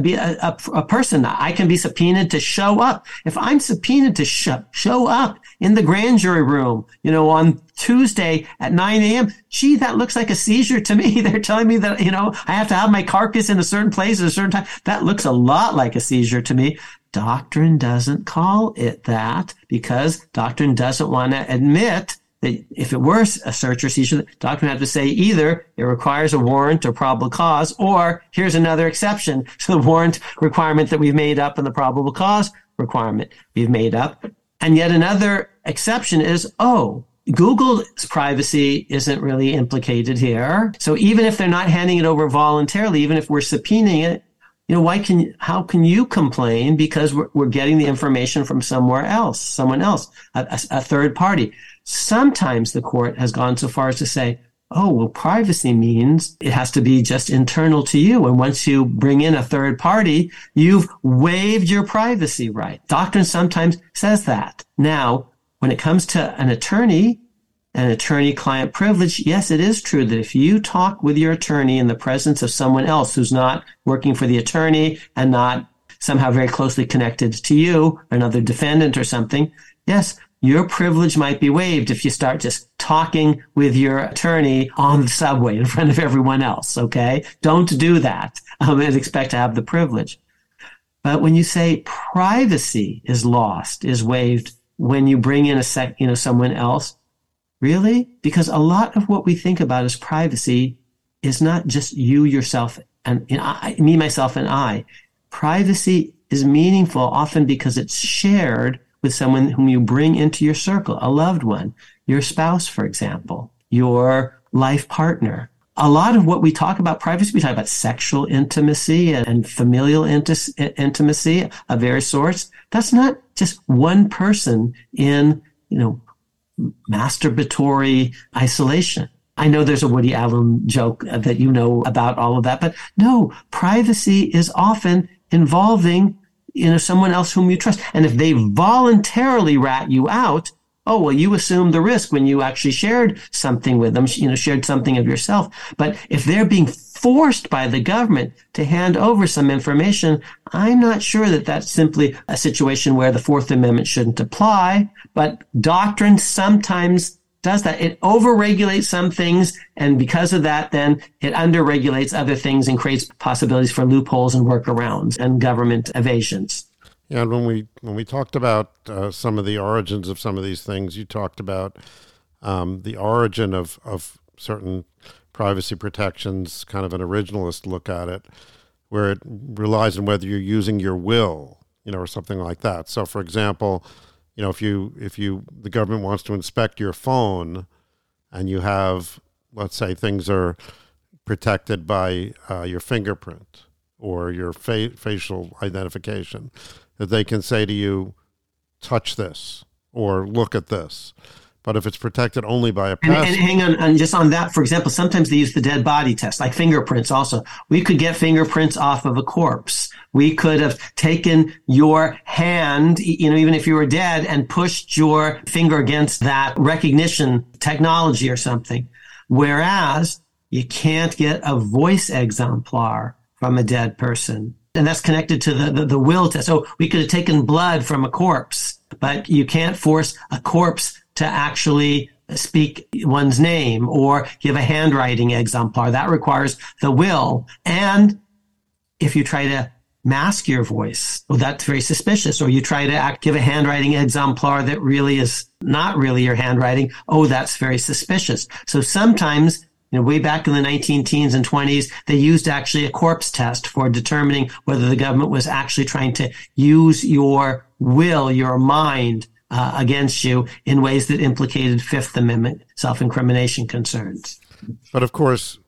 S2: be a, a, a person. I can be subpoenaed to show up. If I'm subpoenaed to sh- show up in the grand jury room, you know, on Tuesday at 9 a.m. Gee, that looks like a seizure to me. They're telling me that, you know, I have to have my carcass in a certain place at a certain time. That looks a lot like a seizure to me. Doctrine doesn't call it that because doctrine doesn't want to admit that if it were a search or seizure, doctrine have to say either it requires a warrant or probable cause, or here's another exception to the warrant requirement that we've made up and the probable cause requirement we've made up. And yet another exception is, oh, Google's privacy isn't really implicated here. So even if they're not handing it over voluntarily, even if we're subpoenaing it, you know, why can, how can you complain? Because we're, we're getting the information from somewhere else, someone else, a, a, a third party. Sometimes the court has gone so far as to say, oh, well, privacy means it has to be just internal to you. And once you bring in a third party, you've waived your privacy right. Doctrine sometimes says that. Now, when it comes to an attorney, an attorney client privilege, yes, it is true that if you talk with your attorney in the presence of someone else who's not working for the attorney and not somehow very closely connected to you, another defendant or something, yes, your privilege might be waived if you start just talking with your attorney on the subway in front of everyone else. Okay. Don't do that um, and expect to have the privilege. But when you say privacy is lost, is waived when you bring in a sec, you know, someone else, really? Because a lot of what we think about as privacy is not just you, yourself, and I, me, myself, and I. Privacy is meaningful often because it's shared with someone whom you bring into your circle, a loved one, your spouse, for example, your life partner. A lot of what we talk about privacy, we talk about sexual intimacy and, and familial intimacy of various sorts. That's not just one person in, you know, masturbatory isolation. I know there's a Woody Allen joke that you know about all of that, but no, privacy is often involving you know, someone else whom you trust. And if they voluntarily rat you out, oh, well, you assume the risk when you actually shared something with them, you know, shared something of yourself. But if they're being forced by the government to hand over some information, I'm not sure that that's simply a situation where the Fourth Amendment shouldn't apply. But doctrine sometimes does that. It overregulates some things. And because of that, then it underregulates other things and creates possibilities for loopholes and workarounds and government evasions.
S1: Yeah, and when we when we talked about uh, some of the origins of some of these things, you talked about um, the origin of of certain privacy protections, kind of an originalist look at it, where it relies on whether you're using your will, you know, or something like that. So, for example, you know, if you if you the government wants to inspect your phone, and you have, let's say, things are protected by uh, your fingerprint or your fa- facial identification, that they can say to you, "Touch this" or "Look at this." But if it's protected only by a
S2: pass- and, and hang on, and just on that, for example, sometimes they use the dead body test, like fingerprints. Also, we could get fingerprints off of a corpse. We could have taken your hand, you know, even if you were dead, and pushed your finger against that recognition technology or something. Whereas you can't get a voice exemplar from a dead person. And that's connected to the, the, the will test. So we could have taken blood from a corpse, but you can't force a corpse to actually speak one's name or give a handwriting exemplar. That requires the will. And if you try to mask your voice, well, that's very suspicious. Or you try to act, give a handwriting exemplar that really is not really your handwriting. Oh, that's very suspicious. So sometimes you know, way back in the 19 teens and 20s, they used actually a corpse test for determining whether the government was actually trying to use your will, your mind, uh, against you in ways that implicated Fifth Amendment self incrimination concerns.
S1: But of course,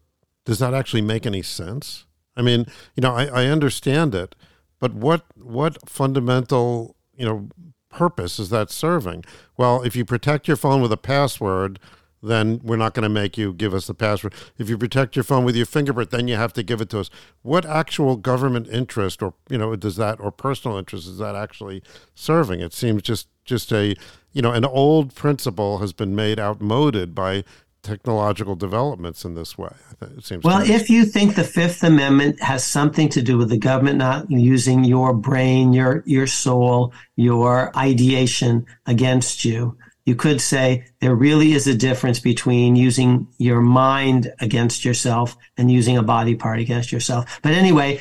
S1: does that actually make any sense? I mean, you know, I, I understand it, but what what fundamental you know purpose is that serving? Well, if you protect your phone with a password, then we're not going to make you give us the password. If you protect your phone with your fingerprint, then you have to give it to us. What actual government interest or you know does that or personal interest is that actually serving? It seems just just a you know an old principle has been made outmoded by technological developments in this way. It seems.
S2: Well, if you think the Fifth Amendment has something to do with the government not using your brain, your your soul, your ideation against you, you could say there really is a difference between using your mind against yourself and using a body part against yourself. But anyway,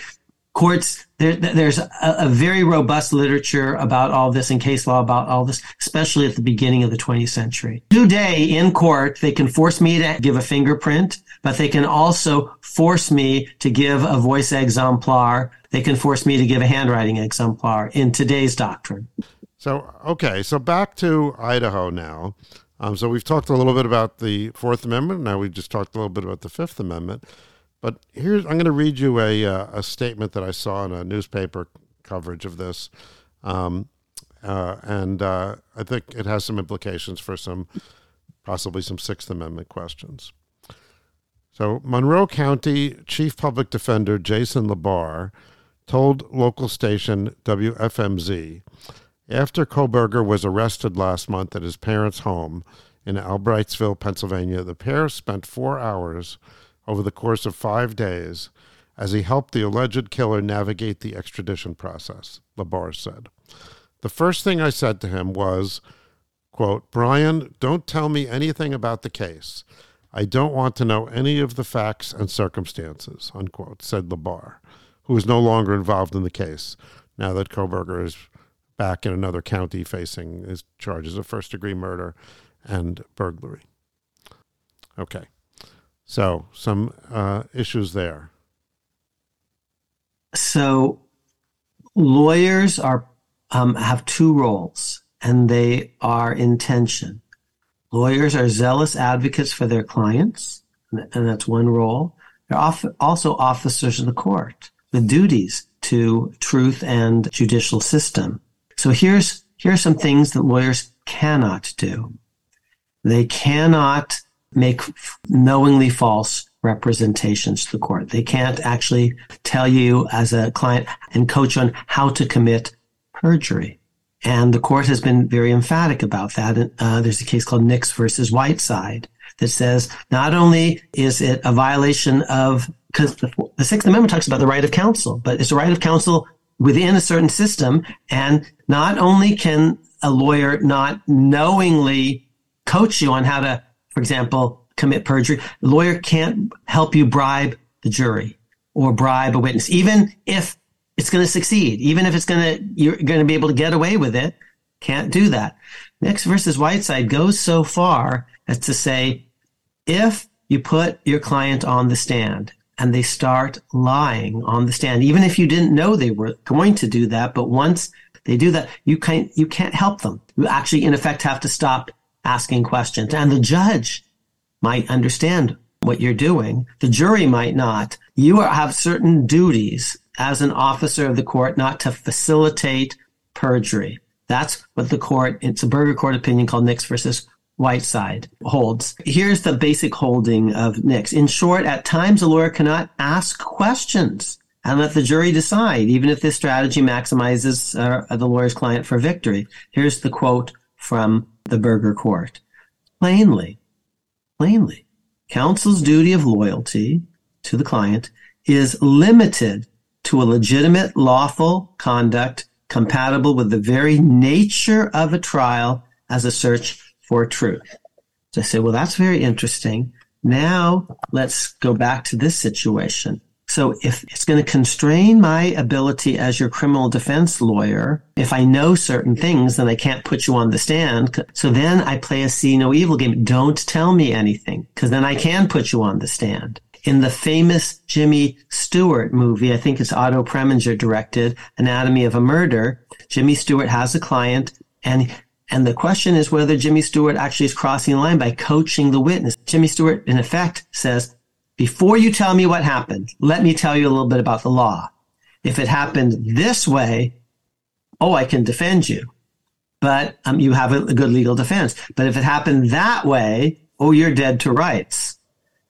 S2: courts there, there's a, a, very robust literature about all this and case law about all this especially at the beginning of the 20th century today in court they can force me to give a fingerprint but they can also force me to give a voice exemplar they can force me to give a handwriting exemplar in today's doctrine
S1: so, okay, so back to Idaho now. Um, so we've talked a little bit about the Fourth Amendment. Now we just talked a little bit about the Fifth Amendment. But here's I'm going to read you a uh, a statement that I saw in a newspaper coverage of this, um, uh, and uh, I think it has some implications for some possibly some Sixth Amendment questions. So Monroe County Chief Public Defender Jason LaBar told local station WFMZ after Kohberger was arrested last month at his parents' home in Albrightsville, Pennsylvania, the pair spent four hours over the course of five days as he helped the alleged killer navigate the extradition process, LaBar said. The first thing I said to him was, quote, Brian, don't tell me anything about the case. I don't want to know any of the facts and circumstances, unquote, said LaBar, who is no longer involved in the case now that Kohberger is back in another county facing his charges of first degree murder and burglary. Okay. So, some uh, issues there.
S2: So, lawyers are um, have two roles, and they are in tension. Lawyers are zealous advocates for their clients, and that's one role. They're also officers of the court with duties to truth and judicial system. So here's here are some things that lawyers cannot do. They cannot make knowingly false representations to the court. They can't actually tell you as a client and coach on how to commit perjury. And the court has been very emphatic about that. Uh, there's a case called Nix versus Whiteside that says not only is it a violation of, because the, the Sixth Amendment talks about the right of counsel, but it's a right of counsel within a certain system. And not only can a lawyer not knowingly coach you on how to, for example, commit perjury, the lawyer can't help you bribe the jury or bribe a witness, even if it's going to succeed. Even if it's going to, you're going to be able to get away with it. Can't do that. Nix versus Whiteside goes so far as to say, if you put your client on the stand and they start lying on the stand, even if you didn't know they were going to do that, but once they do that, you can't, you can't help them. You actually, in effect, have to stop asking questions. And the judge might understand what you're doing. The jury might not. You have certain duties as an officer of the court not to facilitate perjury. That's what the court, it's a Burger Court opinion called Nix versus Whiteside holds. Here's the basic holding of Nix. In short, at times a lawyer cannot ask questions and let the jury decide, even if this strategy maximizes uh, the lawyer's client for victory. Here's the quote from the Burger Court. Plainly, plainly, counsel's duty of loyalty to the client is limited to a legitimate lawful conduct compatible with the very nature of a trial as a search for truth. So I say, well, that's very interesting. Now let's go back to this situation. So if it's going to constrain my ability as your criminal defense lawyer, if I know certain things, then I can't put you on the stand. So then I play a see no evil game. Don't tell me anything because then I can put you on the stand in the famous Jimmy Stewart movie, I think it's Otto Preminger directed, Anatomy of a Murder, Jimmy Stewart has a client and and the question is whether Jimmy Stewart actually is crossing the line by coaching the witness. Jimmy Stewart, in effect, says, before you tell me what happened, let me tell you a little bit about the law. If it happened this way, oh, I can defend you. But um, you have a, a good legal defense. But if it happened that way, oh, you're dead to rights.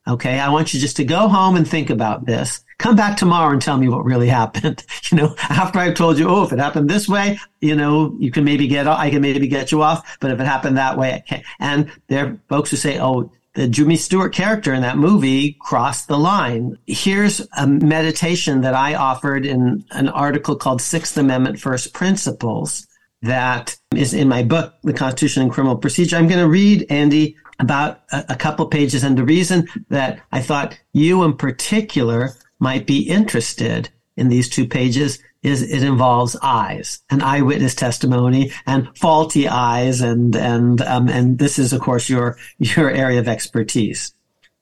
S2: Okay. I want you just to go home and think about this. Come back tomorrow and tell me what really happened. You know, after I've told you, oh, if it happened this way, you know, you can maybe get, I can maybe get you off. But if it happened that way, I can't. And there are folks who say, oh, the Jimmy Stewart character in that movie crossed the line. Here's a meditation that I offered in an article called Sixth Amendment First Principles that is in my book, The Constitution and Criminal Procedure. I'm going to read, Andy, about a, a couple pages. And the reason that I thought you in particular might be interested in these two pages is it involves eyes and eyewitness testimony and faulty eyes and and um, and this is of course your your area of expertise.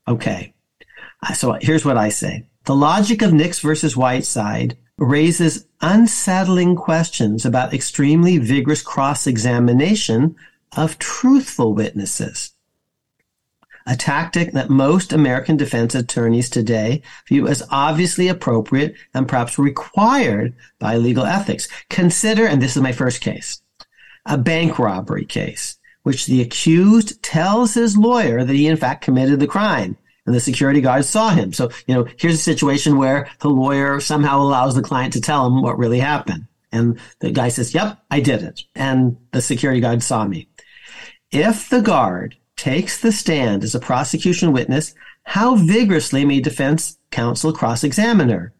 S2: Okay, uh, so here's what I say: the logic of Nix versus Whiteside raises unsettling questions about extremely vigorous cross examination of truthful witnesses a tactic that most American defense attorneys today view as obviously appropriate and perhaps required by legal ethics. Consider, and this is my first case, a bank robbery case, which the accused tells his lawyer that he in fact committed the crime and the security guards saw him. So, you know, here's a situation where the lawyer somehow allows the client to tell him what really happened. And the guy says, yep, I did it. And the security guard saw me. If the guard takes the stand as a prosecution witness, how vigorously may defense counsel cross-examine her?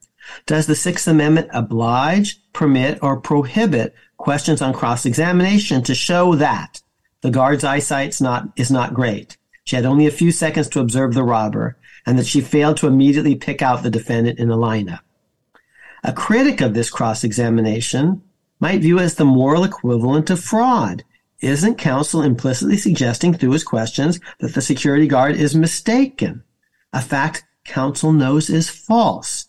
S2: Does the Sixth Amendment oblige, permit, or prohibit questions on cross-examination to show that the guard's eyesight not, is not great. She had only a few seconds to observe the robber and that she failed to immediately pick out the defendant in the lineup. A critic of this cross-examination might view it as the moral equivalent of fraud. Isn't counsel implicitly suggesting through his questions that the security guard is mistaken? A fact counsel knows is false.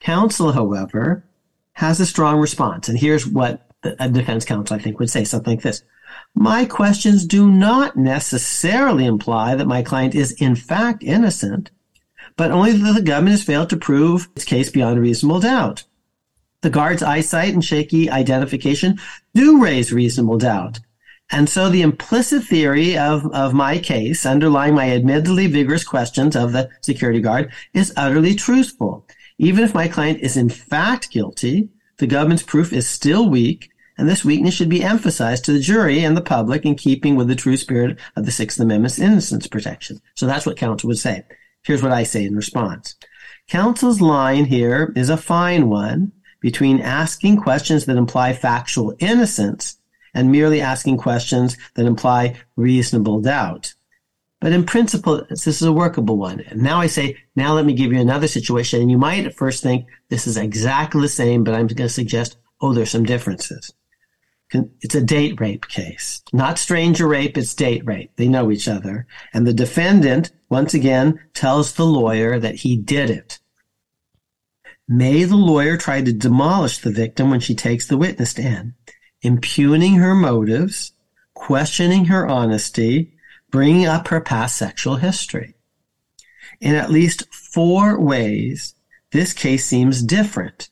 S2: Counsel, however, has a strong response. And here's what a defense counsel, I think, would say something like this. My questions do not necessarily imply that my client is in fact innocent, but only that the government has failed to prove its case beyond reasonable doubt. The guard's eyesight and shaky identification do raise reasonable doubt. And so the implicit theory of, of my case underlying my admittedly vigorous questions of the security guard is utterly truthful. Even if my client is in fact guilty, the government's proof is still weak, and this weakness should be emphasized to the jury and the public in keeping with the true spirit of the Sixth Amendment's innocence protection. So that's what counsel would say. Here's what I say in response. Counsel's line here is a fine one between asking questions that imply factual innocence and merely asking questions that imply reasonable doubt. But in principle, this is a workable one. And now I say, now let me give you another situation. And you might at first think this is exactly the same, but I'm going to suggest, oh, there's some differences. It's a date rape case, not stranger rape. It's date rape. They know each other. And the defendant, once again, tells the lawyer that he did it. May the lawyer try to demolish the victim when she takes the witness stand, impugning her motives, questioning her honesty, bringing up her past sexual history. In at least four ways, this case seems different,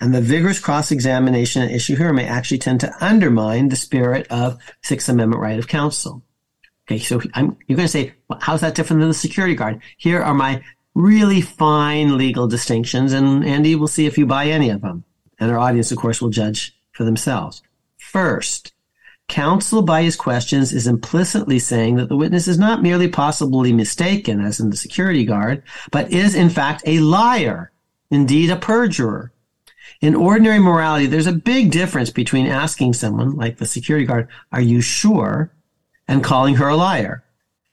S2: and the vigorous cross-examination at issue here may actually tend to undermine the spirit of Sixth Amendment right of counsel. Okay, so I'm, you're going to say, well, how's that different than the security guard? Here are my really fine legal distinctions, and Andy, we'll see if you buy any of them. And our audience, of course, will judge for themselves. First, Counsel, by his questions, is implicitly saying that the witness is not merely possibly mistaken, as in the security guard, but is in fact a liar, indeed a perjurer. In ordinary morality, there's a big difference between asking someone, like the security guard, are you sure? and calling her a liar.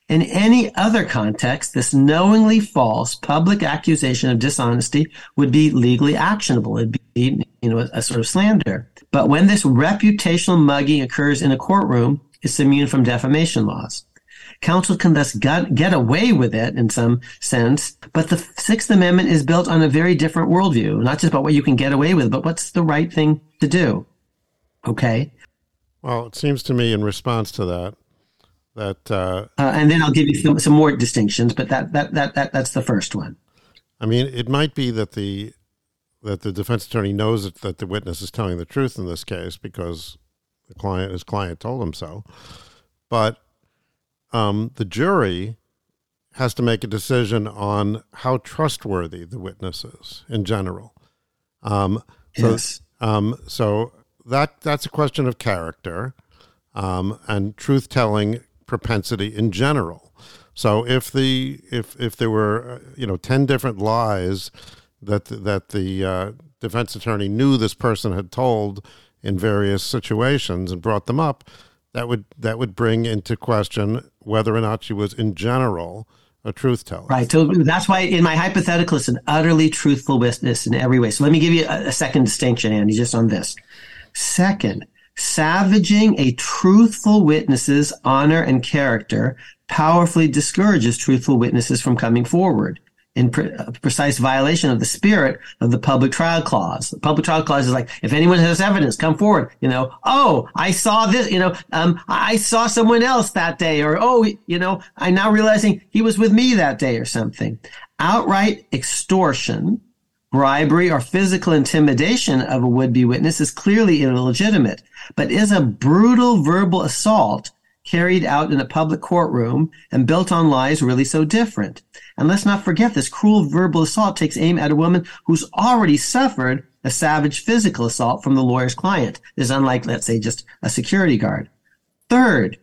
S2: In any other context, this knowingly false public accusation of dishonesty would be legally actionable. It'd be, you know, a, sort of slander. But when this reputational mugging occurs in a courtroom, it's immune from defamation laws. Counsel can thus get, get away with it in some sense, but the Sixth Amendment is built on a very different worldview, not just about what you can get away with, but what's the right thing to do. Okay.
S1: Well, it seems to me in response to that, that uh,
S2: uh, and then I'll give you some, some more distinctions, but that, that that that that's the first one.
S1: I mean, it might be that the that the defense attorney knows that, that the witness is telling the truth in this case because the client his client told him so, but um, the jury has to make a decision on how trustworthy the witness is in general.
S2: Um, so, yes.
S1: Um, so that that's a question of character um, and truth telling propensity in general. So if the if if there were uh, you know ten different lies that that the uh, defense attorney knew this person had told in various situations and brought them up, that would that would bring into question whether or not she was in general a truth teller.
S2: Right. So that's why in my hypothetical, it's an utterly truthful witness in every way. So let me give you a, a second distinction, Andy, just on this. Second, Savaging a truthful witness's honor and character powerfully discourages truthful witnesses from coming forward in pre- uh, precise violation of the spirit of the public trial clause. The public trial clause is like, if anyone has evidence, come forward. You know, oh, I saw this. You know, um, I saw someone else that day, or oh, you know, I'm now realizing he was with me that day, or something. Outright extortion bribery or physical intimidation of a would-be witness is clearly illegitimate, but is a brutal verbal assault carried out in a public courtroom and built on lies really so different? And let's not forget this cruel verbal assault takes aim at a woman who's already suffered a savage physical assault from the lawyer's client. Is unlike, let's say, just a security guard. Third,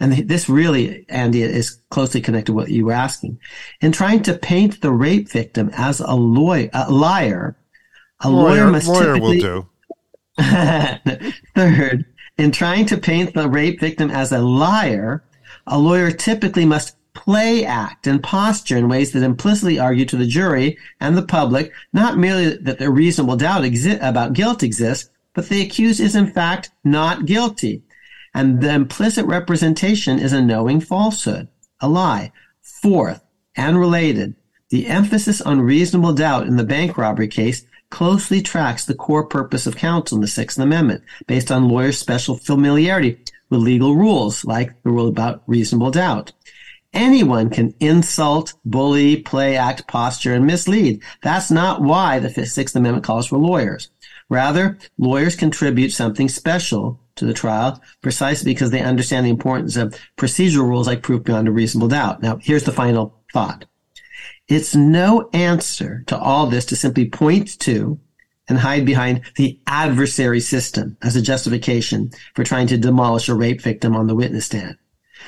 S2: and this really, Andy, is closely connected to what you were asking. In trying to paint the rape victim as a, lawyer, a liar, a lawyer, lawyer must
S1: lawyer
S2: typically,
S1: will do.
S2: Third, In trying to paint the rape victim as a liar, a lawyer typically must play act and posture in ways that implicitly argue to the jury and the public not merely that the reasonable doubt exi- about guilt exists, but the accused is in fact not guilty. And the implicit representation is a knowing falsehood, a lie. Fourth, and related, the emphasis on reasonable doubt in the bank robbery case closely tracks the core purpose of counsel in the Sixth Amendment, based on lawyers' special familiarity with legal rules, like the rule about reasonable doubt. Anyone can insult, bully, play act, posture, and mislead. That's not why the Sixth Amendment calls for lawyers. Rather, lawyers contribute something special to the trial precisely because they understand the importance of procedural rules like proof beyond a reasonable doubt. Now, here's the final thought. It's no answer to all this to simply point to and hide behind the adversary system as a justification for trying to demolish a rape victim on the witness stand.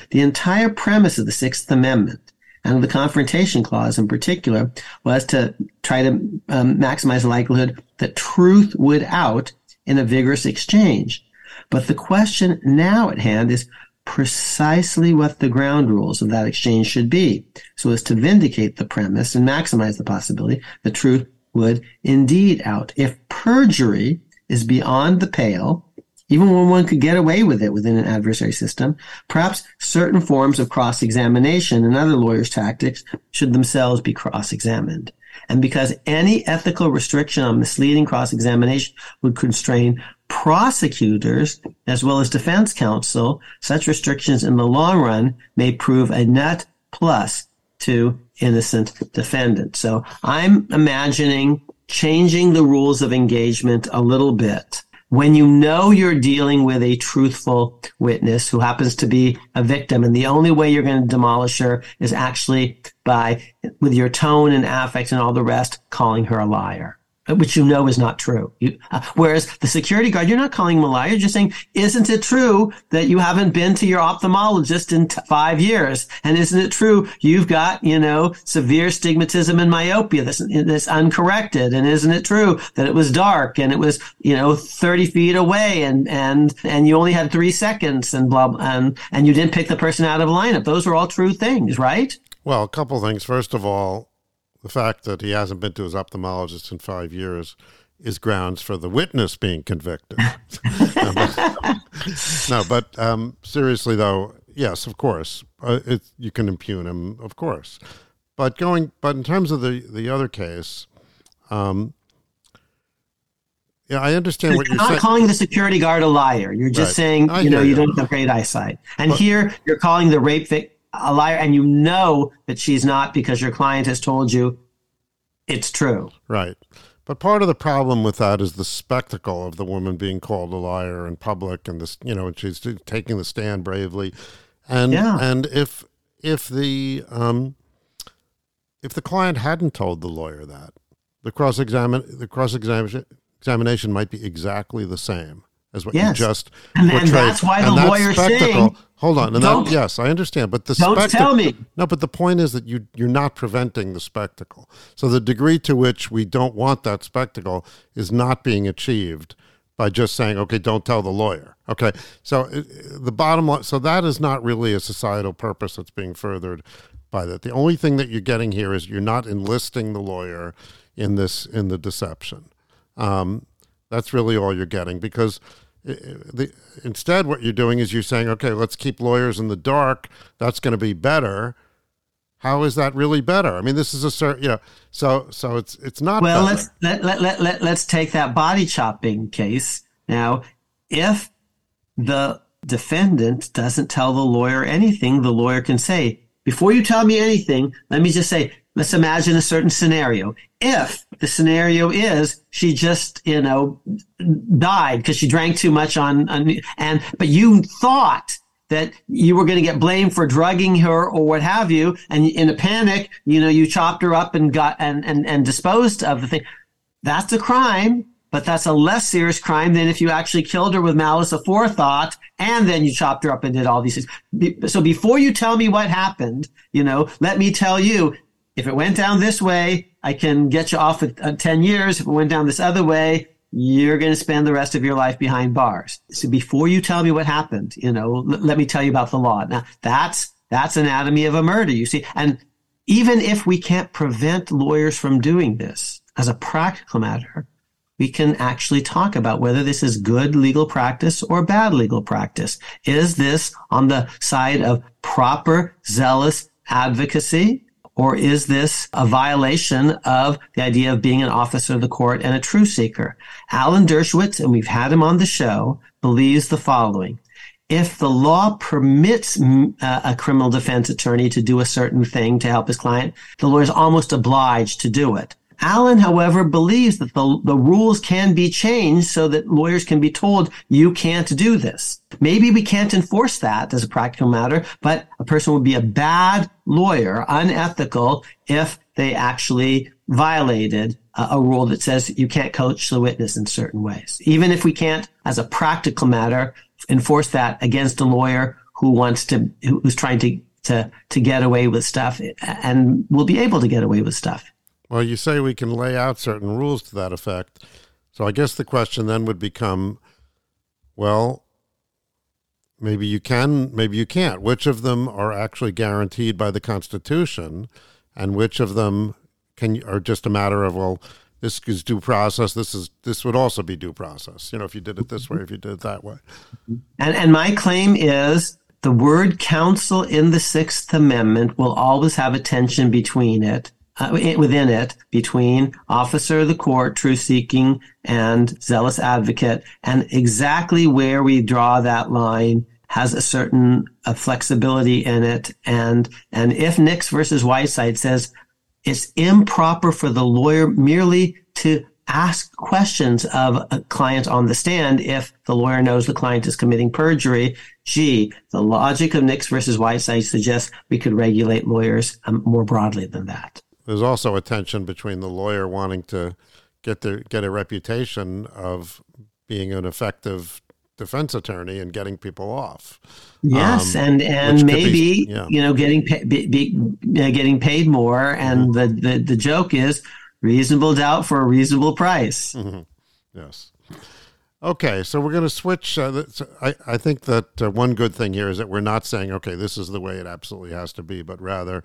S2: The entire premise of the Sixth Amendment and of the Confrontation Clause in particular was to try to um, maximize the likelihood that truth would out in a vigorous exchange. But the question now at hand is precisely what the ground rules of that exchange should be, so as to vindicate the premise and maximize the possibility that truth would indeed out. If perjury is beyond the pale, even when one could get away with it within an adversary system, perhaps certain forms of cross-examination and other lawyers' tactics should themselves be cross-examined. And because any ethical restriction on misleading cross-examination would constrain prosecutors as well as defense counsel, such restrictions in the long run may prove a net plus to innocent defendants. So I'm imagining changing the rules of engagement a little bit when you know you're dealing with a truthful witness who happens to be a victim and the only way you're going to demolish her is actually by with your tone and affect and all the rest calling her a liar which you know is not true. You, uh, whereas the security guard, you're not calling him a liar. You're just saying, isn't it true that you haven't been to your ophthalmologist in t- five years? And isn't it true you've got, you know, severe stigmatism and myopia that's, that's uncorrected? And isn't it true that it was dark and it was, you know, 30 feet away and, and, and you only had three seconds and blah, and, and you didn't pick the person out of lineup? Those are all true things, right?
S1: Well, a couple things. First of all, the fact that he hasn't been to his ophthalmologist in five years is grounds for the witness being convicted. no, but, no, but um, seriously, though, yes, of course, uh, it, you can impugn him, of course. But going, but in terms of the the other case, um, yeah, I understand
S2: you're
S1: what you're
S2: not
S1: saying.
S2: calling the security guard a liar. You're just
S1: Right.
S2: saying,
S1: I
S2: you know, you
S1: you.
S2: don't have great eyesight. And
S1: But-
S2: here you're calling the rape victim a liar, and you know that she's not because your client has told you it's true.
S1: Right. But part of the problem with that is the spectacle of the woman being called a liar in public and this, you know, and she's taking the stand bravely. And
S2: Yeah.
S1: and if if the um if the client hadn't told the lawyer that, the cross examine the cross examination examination might be exactly the same as what
S2: Yes.
S1: you just
S2: And- and that's why the
S1: And that
S2: lawyer's
S1: spectacle-
S2: saying,
S1: Hold on, and that, yes, I understand, but the
S2: Don't
S1: spectacle.
S2: tell me.
S1: No, but the point is that you you're not preventing the spectacle. So the degree to which we don't want that spectacle is not being achieved by just saying, "Okay, don't tell the lawyer." Okay, so uh, the bottom line, so that is not really a societal purpose that's being furthered by that. The only thing that you're getting here is you're not enlisting the lawyer in this in the deception. Um, that's really all you're getting because the, instead what you're doing is you're saying, okay, let's keep lawyers in the dark. That's going to be better. How is that really better? I mean, this is a certain, you know, so so it's it's not.
S2: Well,
S1: better.
S2: let's let, let, let, let, let's take that body chopping case. Now, if the defendant doesn't tell the lawyer anything, the lawyer can say, before you tell me anything, let me just say, let's imagine a certain scenario. If the scenario is she just, you know, died because she drank too much on, on and, but you thought that you were going to get blamed for drugging her or what have you. And in a panic, you know, you chopped her up and got, and, and, and disposed of the thing. That's a crime, but that's a less serious crime than if you actually killed her with malice aforethought and then you chopped her up and did all these things. So before you tell me what happened, you know, let me tell you, if it went down this way, I can get you off at uh, 10 years. If it went down this other way, you're going to spend the rest of your life behind bars. So before you tell me what happened, you know, l- let me tell you about the law. Now that's, that's anatomy of a murder, you see. And even if we can't prevent lawyers from doing this as a practical matter, we can actually talk about whether this is good legal practice or bad legal practice. Is this on the side of proper, zealous advocacy? Or is this a violation of the idea of being an officer of the court and a truth seeker? Alan Dershowitz, and we've had him on the show, believes the following. If the law permits mm, a criminal defense attorney to do a certain thing to help his client, the lawyer is almost obliged to do it. Alan, however, believes that the, the rules can be changed so that lawyers can be told you can't do this. Maybe we can't enforce that as a practical matter, but a person would be a bad lawyer, unethical, if they actually violated a, a rule that says you can't coach the witness in certain ways. Even if we can't, as a practical matter, enforce that against a lawyer who wants to, who's trying to, to, to get away with stuff and will be able to get away with stuff.
S1: Well, you say we can lay out certain rules to that effect. So I guess the question then would become well, maybe you can, maybe you can't. Which of them are actually guaranteed by the Constitution, and which of them can are just a matter of well, this is due process. This is this would also be due process. You know, if you did it this way, if you did it that way.
S2: And and my claim is the word counsel in the Sixth Amendment will always have a tension between it uh, within it between officer of the court, truth seeking, and zealous advocate, and exactly where we draw that line has a certain uh, flexibility in it. And and if Nix versus Whiteside says it's improper for the lawyer merely to ask questions of a client on the stand if the lawyer knows the client is committing perjury. Gee, the logic of Nix versus Whiteside suggests we could regulate lawyers um, more broadly than that
S1: there's also a tension between the lawyer wanting to get the get a reputation of being an effective defense attorney and getting people off.
S2: Yes, um, and and maybe be, yeah. you know getting pay, be, be, uh, getting paid more, and mm-hmm. the, the the joke is reasonable doubt for a reasonable price.
S1: Mm-hmm. Yes. Okay, so we're going to switch. Uh, I, I think that uh, one good thing here is that we're not saying, okay, this is the way it absolutely has to be, but rather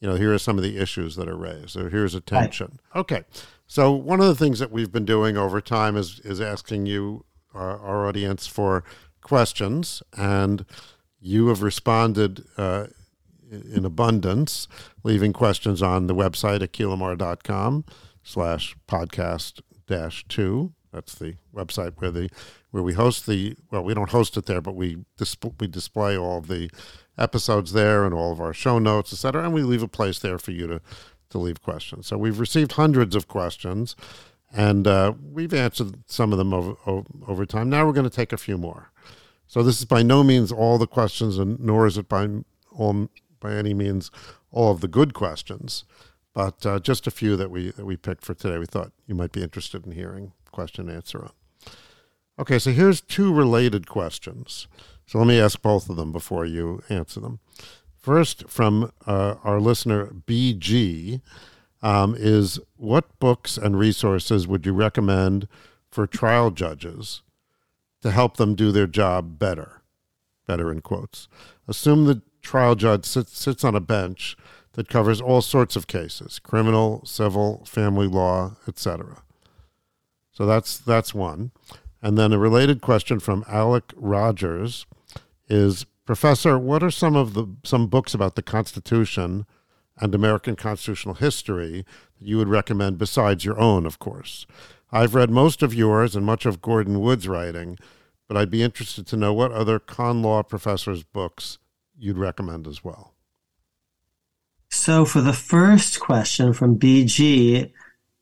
S1: you know, here are some of the issues that are raised, or here's a tension. Right. Okay. So one of the things that we've been doing over time is is asking you, our, our audience, for questions, and you have responded uh, in abundance, leaving questions on the website akhil slash podcast dash two. That's the website where the where we host the well, we don't host it there, but we disp- we display all the episodes there and all of our show notes, etc. And we leave a place there for you to, to leave questions. So we've received hundreds of questions, and uh, we've answered some of them over, over time. Now we're going to take a few more. So this is by no means all the questions, and nor is it by all, by any means all of the good questions, but uh, just a few that we that we picked for today. We thought you might be interested in hearing question and answer on. Okay, so here's two related questions. So let me ask both of them before you answer them. First, from uh, our listener BG, um, is what books and resources would you recommend for trial judges to help them do their job better? Better in quotes. Assume the trial judge sits, sits on a bench that covers all sorts of cases criminal, civil, family law, etc. So that's, that's one. And then a related question from Alec Rogers is Professor, what are some of the some books about the Constitution and American constitutional history that you would recommend besides your own, of course? I've read most of yours and much of Gordon Wood's writing, but I'd be interested to know what other con law professors' books you'd recommend as well.
S2: So, for the first question from BG,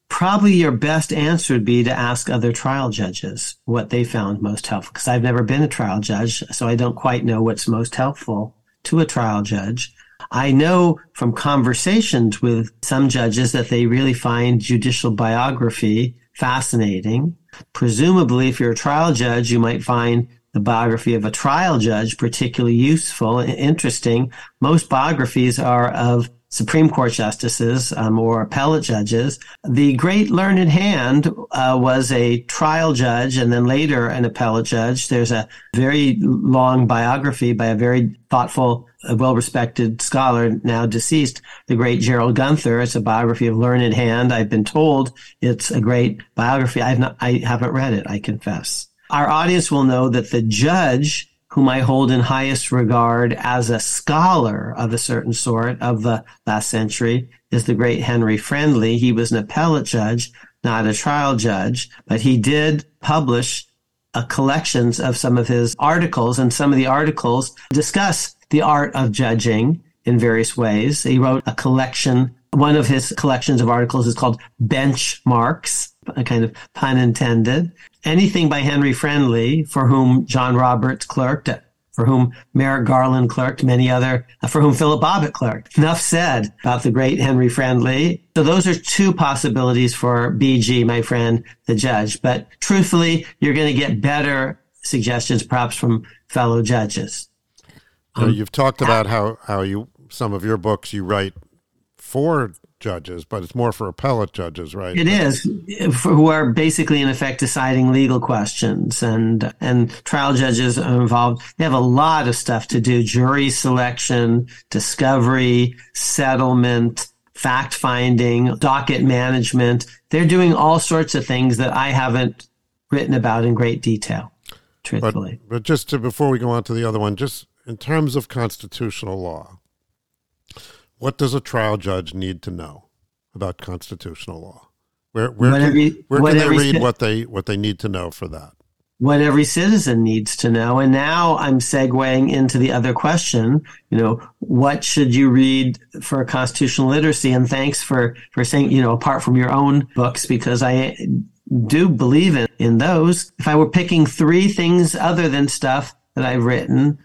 S2: probably your best answer would be to ask other trial judges what they found most helpful. Because I've never been a trial judge, so I don't quite know what's most helpful to a trial judge. I know from conversations with some judges that they really find judicial biography fascinating. Presumably, if you're a trial judge, you might find the biography of a trial judge particularly useful and interesting. Most biographies are of Supreme Court justices um, or appellate judges. The great Learned Hand uh, was a trial judge and then later an appellate judge. There's a very long biography by a very thoughtful, uh, well respected scholar, now deceased, the great Gerald Gunther. It's a biography of Learned Hand. I've been told it's a great biography. I've not, I haven't read it, I confess. Our audience will know that the judge whom I hold in highest regard as a scholar of a certain sort of the last century is the great Henry Friendly. He was an appellate judge, not a trial judge, but he did publish a collections of some of his articles and some of the articles discuss the art of judging in various ways. He wrote a collection. One of his collections of articles is called Benchmarks, a kind of pun intended anything by Henry Friendly, for whom John Roberts clerked, for whom Merrick Garland clerked, many other, uh, for whom Philip Bobbitt clerked. Enough said about the great Henry Friendly. So those are two possibilities for BG, my friend, the judge. But truthfully, you're going to get better suggestions perhaps from fellow judges.
S1: Um, you've talked about how, how you, some of your books you write for judges, but it's more for appellate judges, right?
S2: It is, who are basically in effect deciding legal questions, and and trial judges are involved. They have a lot of stuff to do: jury selection, discovery, settlement, fact finding, docket management. They're doing all sorts of things that I haven't written about in great detail. Truthfully,
S1: but, but just to, before we go on to the other one, just in terms of constitutional law what does a trial judge need to know about constitutional law? Where where can, every, where can they read what they what they need to know for that?
S2: What every citizen needs to know. And now I'm segueing into the other question. You know, what should you read for constitutional literacy? And thanks for for saying, you know, apart from your own books, because I do believe in, in those. If I were picking three things other than stuff that I've written,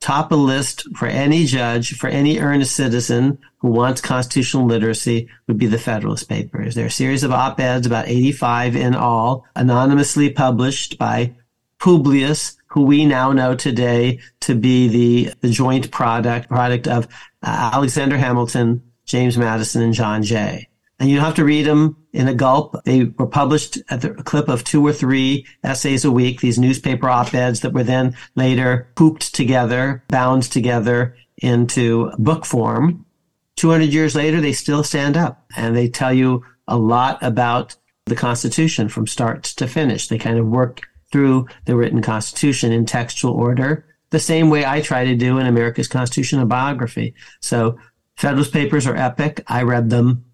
S2: top a list for any judge, for any earnest citizen who wants constitutional literacy would be the Federalist Papers. There are a series of op-eds, about 85 in all, anonymously published by Publius, who we now know today to be the, the joint product, product of uh, Alexander Hamilton, James Madison, and John Jay and you have to read them in a gulp. They were published at the clip of two or three essays a week, these newspaper op-eds that were then later pooped together, bound together into book form. 200 years later, they still stand up and they tell you a lot about the Constitution from start to finish. They kind of work through the written Constitution in textual order, the same way I try to do in America's Constitution, a biography. So Federalist Papers are epic. I read them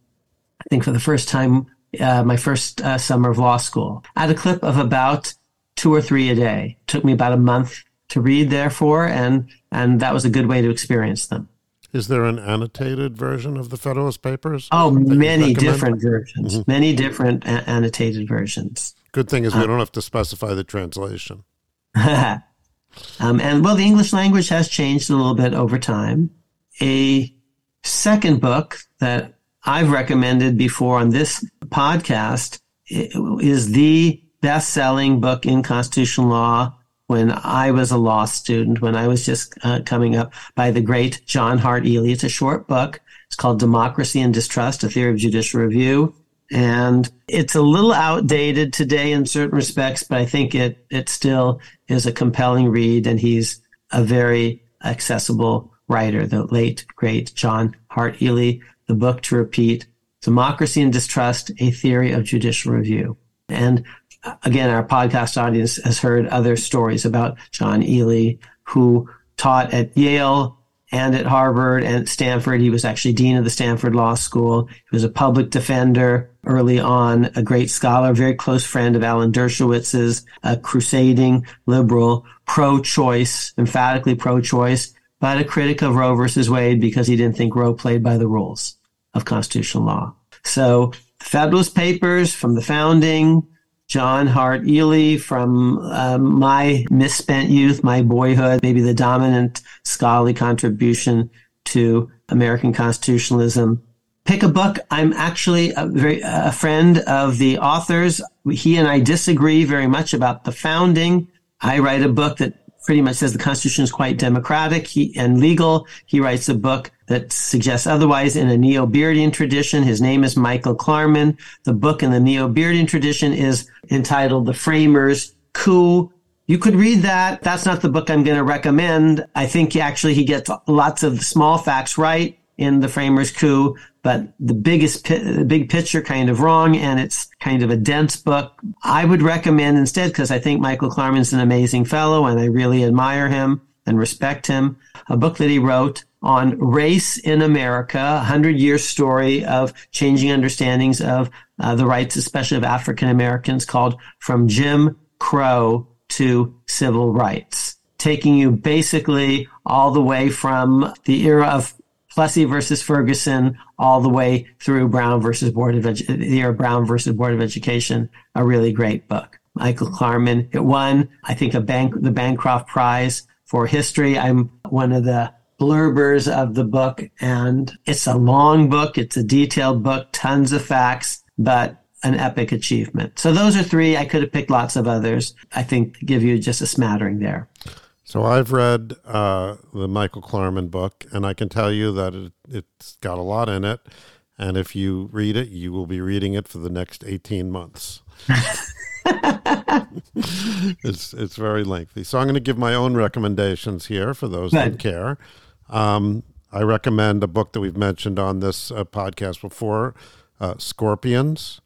S2: I think for the first time, uh, my first uh, summer of law school. I had a clip of about two or three a day. It took me about a month to read, therefore, and and that was a good way to experience them.
S1: Is there an annotated version of the Federalist Papers?
S2: Oh, many different versions. Mm-hmm. Many different a- annotated versions.
S1: Good thing is we um, don't have to specify the translation.
S2: um, and well, the English language has changed a little bit over time. A second book that I've recommended before on this podcast is the best selling book in constitutional law when I was a law student, when I was just uh, coming up by the great John Hart Ely. It's a short book. It's called Democracy and Distrust, a theory of judicial review. And it's a little outdated today in certain respects, but I think it, it still is a compelling read. And he's a very accessible writer, the late, great John Hart Ely the book to repeat Democracy and Distrust, a theory of judicial review. And uh, again, our podcast audience has heard other stories about John Ely, who taught at Yale and at Harvard and Stanford. He was actually dean of the Stanford Law School. He was a public defender early on, a great scholar, very close friend of Alan Dershowitz's, a crusading liberal, pro-choice, emphatically pro-choice, but a critic of Roe versus Wade because he didn't think Roe played by the rules of constitutional law. So Federalist Papers from the founding, John Hart Ely from uh, my misspent youth, my boyhood, maybe the dominant scholarly contribution to American constitutionalism. Pick a book. I'm actually a very a friend of the authors. He and I disagree very much about the founding. I write a book that pretty much says the Constitution is quite democratic and legal. He writes a book that suggests otherwise in a Neo-Beardian tradition. His name is Michael Klarman. The book in the Neo-Beardian tradition is entitled The Framers Coup. You could read that. That's not the book I'm going to recommend. I think actually he gets lots of small facts right in The Framers Coup, but the biggest, big picture kind of wrong. And it's kind of a dense book. I would recommend instead, because I think Michael Klarman's an amazing fellow and I really admire him and respect him, a book that he wrote on race in America, a hundred year story of changing understandings of uh, the rights, especially of African Americans called From Jim Crow to Civil Rights, taking you basically all the way from the era of Plessy versus Ferguson all the way through Brown versus Board of Edu- Brown versus Board of Education, a really great book. Michael Klarman. It won, I think, a bank, the Bancroft Prize for history. I'm one of the blurbers of the book and it's a long book. It's a detailed book, tons of facts, but an epic achievement. So those are three. I could have picked lots of others. I think give you just a smattering there.
S1: So I've read uh, the Michael Klarman book, and I can tell you that it, it's got a lot in it. And if you read it, you will be reading it for the next eighteen months. it's it's very lengthy. So I'm going to give my own recommendations here for those Good. that care. Um, I recommend a book that we've mentioned on this uh, podcast before, uh, Scorpions,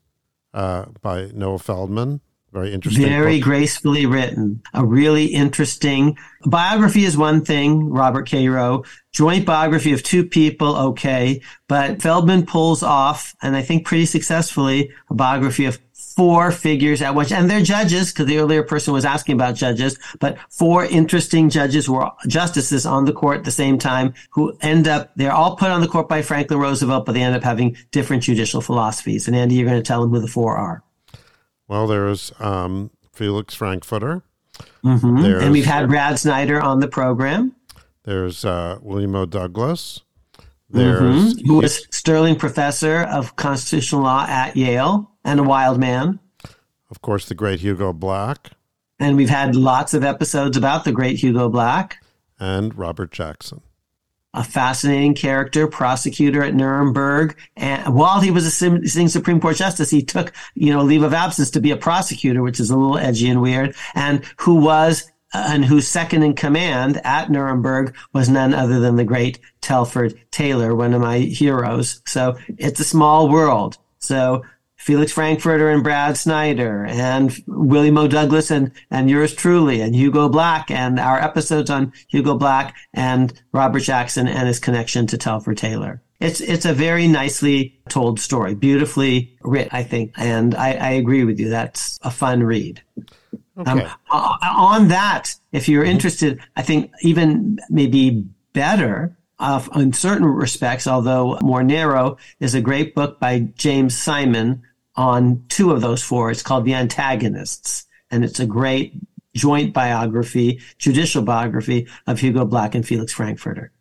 S1: uh, by Noah Feldman. Very interesting.
S2: Very book. gracefully written. A really interesting biography is one thing, Robert Caro. Joint biography of two people, okay. But Feldman pulls off, and I think pretty successfully, a biography of four figures at once, and they're judges because the earlier person was asking about judges, but four interesting judges were justices on the court at the same time who end up, they're all put on the court by Franklin Roosevelt, but they end up having different judicial philosophies. And Andy, you're going to tell them who the four are.
S1: Well, there's um, Felix Frankfurter.
S2: Mm-hmm. And we've had Brad Snyder on the program.
S1: There's uh, William O. Douglas.
S2: There's mm-hmm. who was Sterling Professor of Constitutional Law at Yale and a wild man.
S1: Of course, the great Hugo Black.
S2: And we've had lots of episodes about the great Hugo Black.
S1: And Robert Jackson.
S2: A fascinating character, prosecutor at Nuremberg. And while he was a sitting Supreme Court justice, he took, you know, leave of absence to be a prosecutor, which is a little edgy and weird, and who was uh, and whose second in command at Nuremberg was none other than the great Telford Taylor, one of my heroes. So it's a small world. So Felix Frankfurter and Brad Snyder and William O. Douglas and, and yours truly and Hugo Black and our episodes on Hugo Black and Robert Jackson and his connection to Telford Taylor. It's, it's a very nicely told story, beautifully writ, I think. And I, I agree with you. That's a fun read. Okay. Um, on that, if you're interested, I think even maybe better uh, in certain respects, although more narrow, is a great book by James Simon on two of those four. It's called The Antagonists, and it's a great joint biography, judicial biography of Hugo Black and Felix Frankfurter.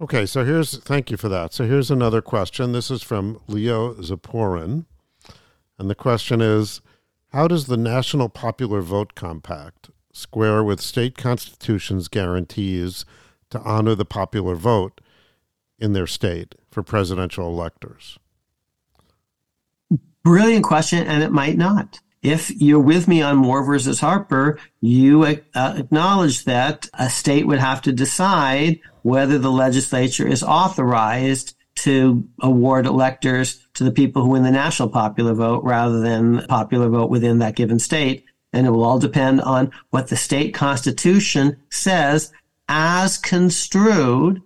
S1: Okay, so here's thank you for that. So here's another question. This is from Leo Zaporin. And the question is How does the National Popular Vote Compact square with state constitutions' guarantees to honor the popular vote in their state for presidential electors?
S2: Brilliant question, and it might not. If you're with me on Moore versus Harper, you uh, acknowledge that a state would have to decide whether the legislature is authorized to award electors to the people who win the national popular vote rather than popular vote within that given state. And it will all depend on what the state constitution says as construed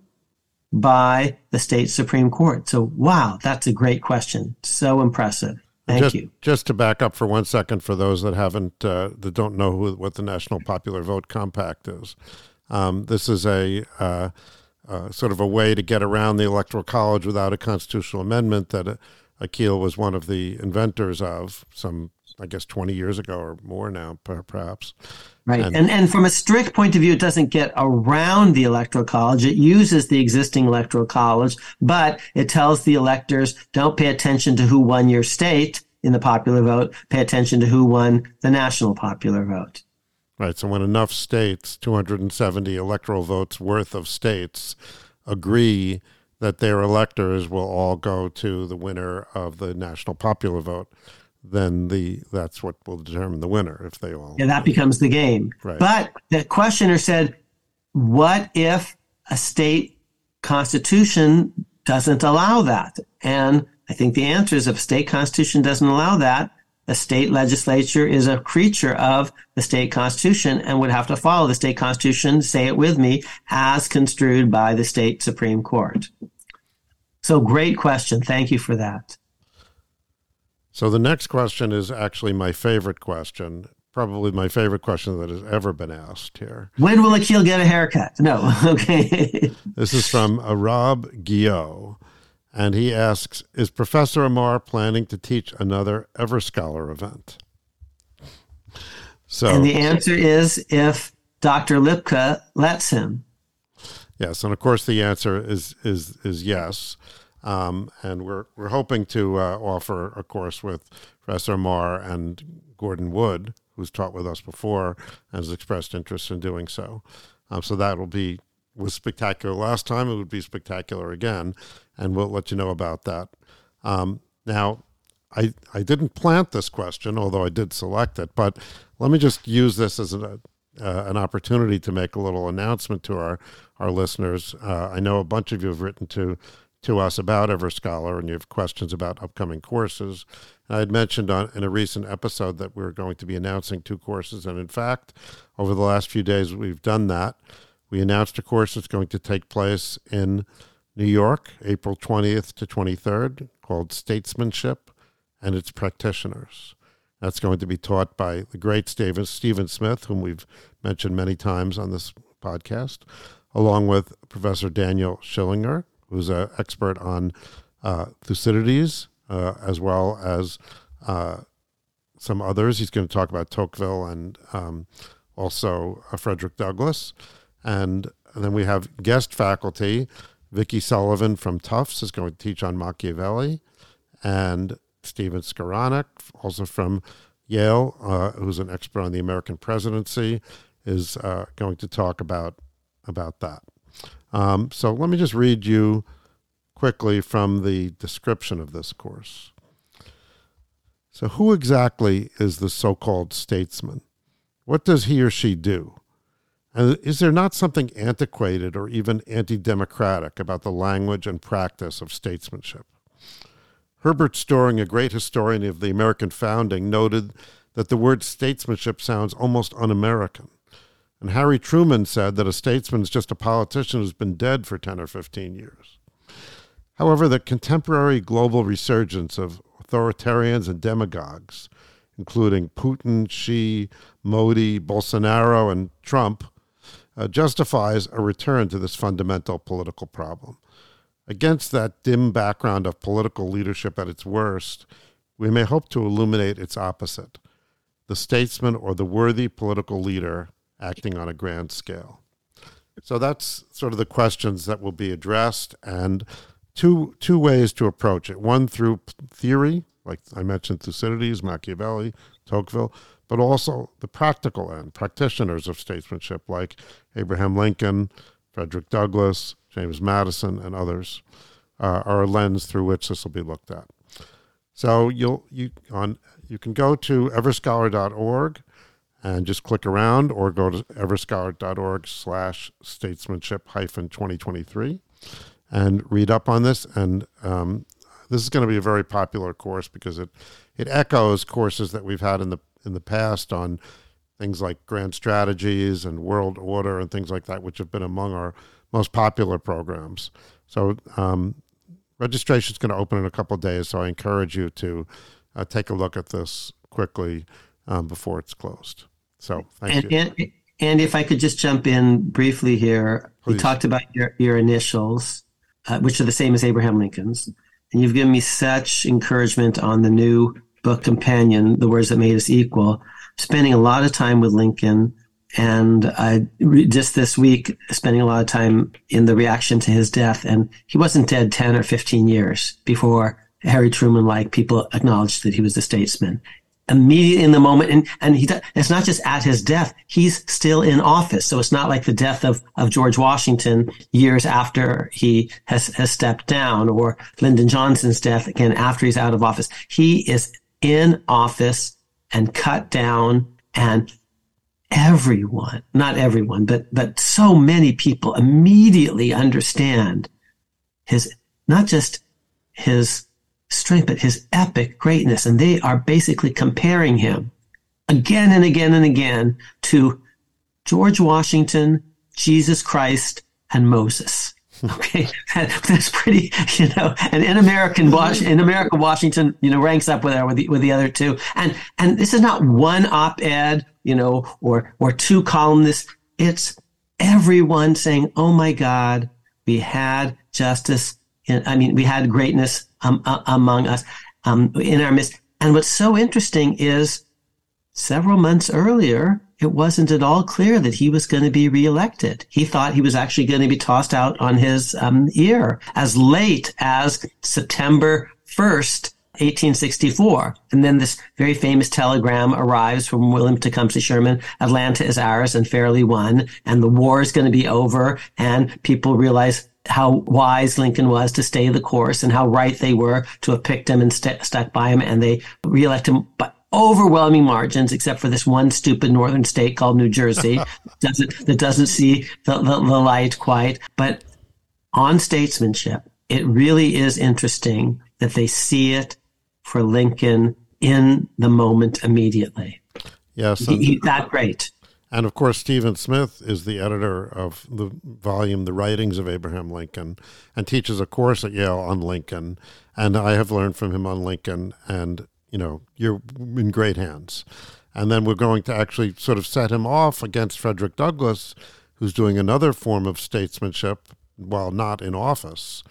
S2: by the state Supreme Court. So, wow, that's a great question. So impressive. Thank
S1: just,
S2: you.
S1: Just to back up for one second, for those that haven't, uh, that don't know who, what the National Popular Vote Compact is, um, this is a uh, uh, sort of a way to get around the Electoral College without a constitutional amendment that uh, Akhil was one of the inventors of some, I guess, 20 years ago or more now, perhaps.
S2: Right. And, and, and from a strict point of view, it doesn't get around the electoral college. It uses the existing electoral college, but it tells the electors don't pay attention to who won your state in the popular vote. Pay attention to who won the national popular vote.
S1: Right. So when enough states, 270 electoral votes worth of states, agree that their electors will all go to the winner of the national popular vote, then the that's what will determine the winner if they all
S2: yeah that becomes the game.
S1: Right.
S2: but the questioner said what if a state constitution doesn't allow that? And i think the answer is if a state constitution doesn't allow that the state legislature is a creature of the state constitution and would have to follow the state constitution say it with me as construed by the state supreme court. So great question. Thank you for that
S1: So the next question is actually my favorite question, probably my favorite question that has ever been asked here.
S2: when will Akhil get a haircut no okay
S1: This is from Rob Guillot, and he asks Is Professor Amar planning to teach another EverScholar event? So,
S2: And the answer is if Dr. Lipka lets him.
S1: yes, and of course the answer is is is yes. Um, and we're we're hoping to uh, offer a course with Professor Amar and Gordon Wood, who's taught with us before and has expressed interest in doing so. Um, so that will be was spectacular last time. It would be spectacular again, and we'll let you know about that. Um, now, I I didn't plant this question, although I did select it. But let me just use this as a, uh, an opportunity to make a little announcement to our our listeners. Uh, I know a bunch of you have written to to us about EverScholar, and you have questions about upcoming courses. I had mentioned on in a recent episode that we are going to be announcing two courses, and in fact, over the last few days, we've done that. We announced a course that's going to take place in New York, April 20th to 23rd, called Statesmanship and its Practitioners. That's going to be taught by the great Steven Smith, whom we've mentioned many times on this podcast, along with Professor Daniel Schillinger, who's an expert on uh, Thucydides, uh, as well as uh, some others. He's going to talk about Tocqueville and um, also uh, Frederick Douglass. And, and then we have guest faculty. Vickie Sullivan from Tufts is going to teach on Machiavelli, and Stephen Skowronek, also from Yale, uh, who's an expert on the American presidency, is uh, going to talk about about that. Um, so let me just read you quickly from the description of this course. So, who exactly is the so-called statesman? What does he or she do? And is there not something antiquated or even anti democratic about the language and practice of statesmanship? Herbert Storing, a great historian of the American founding, noted that the word statesmanship sounds almost un American. And Harry Truman said that a statesman is just a politician who's been dead for 10 or 15 years. However, the contemporary global resurgence of authoritarians and demagogues, including Putin, Xi, Modi, Bolsonaro, and Trump, uh, justifies a return to this fundamental political problem. Against that dim background of political leadership at its worst, we may hope to illuminate its opposite the statesman or the worthy political leader acting on a grand scale. So that's sort of the questions that will be addressed, and two two ways to approach it. One through theory, like I mentioned, Thucydides, Machiavelli, Tocqueville, but also the practical end, practitioners of statesmanship like Abraham Lincoln, Frederick Douglass, James Madison, and others uh, are a lens through which this will be looked at. So you'll you on you can go to everscholar.org and just click around or go to everscholar.org slash statesmanship hyphen 2023 and read up on this. And um, this is going to be a very popular course because it it echoes courses that we've had in the in the past on things like grand strategies and world order and things like that which have been among our most popular programs. So um, registration is going to open in a couple days so i encourage you to uh, take a look at this quickly um, before it's closed so thank
S2: and,
S1: you
S2: and, and if I could just jump in briefly here, you
S1: Please.
S2: talked about your, your initials, uh, which are the same as Abraham Lincoln's. And you've given me such encouragement on the new book companion, The Words That Made Us Equal. Spending a lot of time with Lincoln, and I just this week spending a lot of time in the reaction to his death. And he wasn't dead 10 or 15 years before Harry Truman like people acknowledged that he was a statesman. Immediately in the moment. And, and he, it's not just at his death. He's still in office. So it's not like the death of, of George Washington years after he has, has stepped down or Lyndon Johnson's death again after he's out of office. He is in office and cut down and everyone, not everyone, but, but so many people immediately understand his, not just his strength, but his epic greatness. And they are basically comparing him again and again and again to George Washington, Jesus Christ, and Moses. Okay, that's pretty, you know. And in American in America, Washington, you know, ranks up with with the, with the other two. And and this is not one op-ed, you know, or or two columnists. It's everyone saying, "Oh my God, we had justice. In, I mean, we had greatness um, uh, among us um, in our midst. And what's so interesting is several months earlier, it wasn't at all clear that he was going to be reelected. He thought he was actually going to be tossed out on his um, ear as late as September 1st, 1864. And then this very famous telegram arrives from William Tecumseh Sherman. Atlanta is ours and fairly won. And the war is going to be over. And people realize how wise Lincoln was to stay the course and how right they were to have picked him and st- stuck by him. And they reelect him by overwhelming margins, except for this one stupid northern state called New Jersey doesn't, that doesn't see the, the, the light quite. But on statesmanship, it really is interesting that they see it for Lincoln in the moment immediately.
S1: Yes.
S2: He, he's that great.
S1: And of course, Steven Smith is the editor of the volume, The Writings of Abraham Lincoln, and teaches a course at Yale on Lincoln. And I have learned from him on Lincoln, and, you know, you're in great hands. And then we're going to actually sort of set him off against Frederick Douglass, who's doing another form of statesmanship while not in office.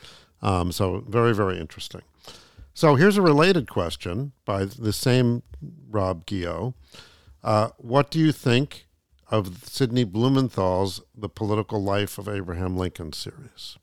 S1: Um, so, very, very interesting. So, here's a related question by the same Rob Gio. Uh, what do you think of Sidney Blumenthal's The Political Life of Abraham Lincoln series?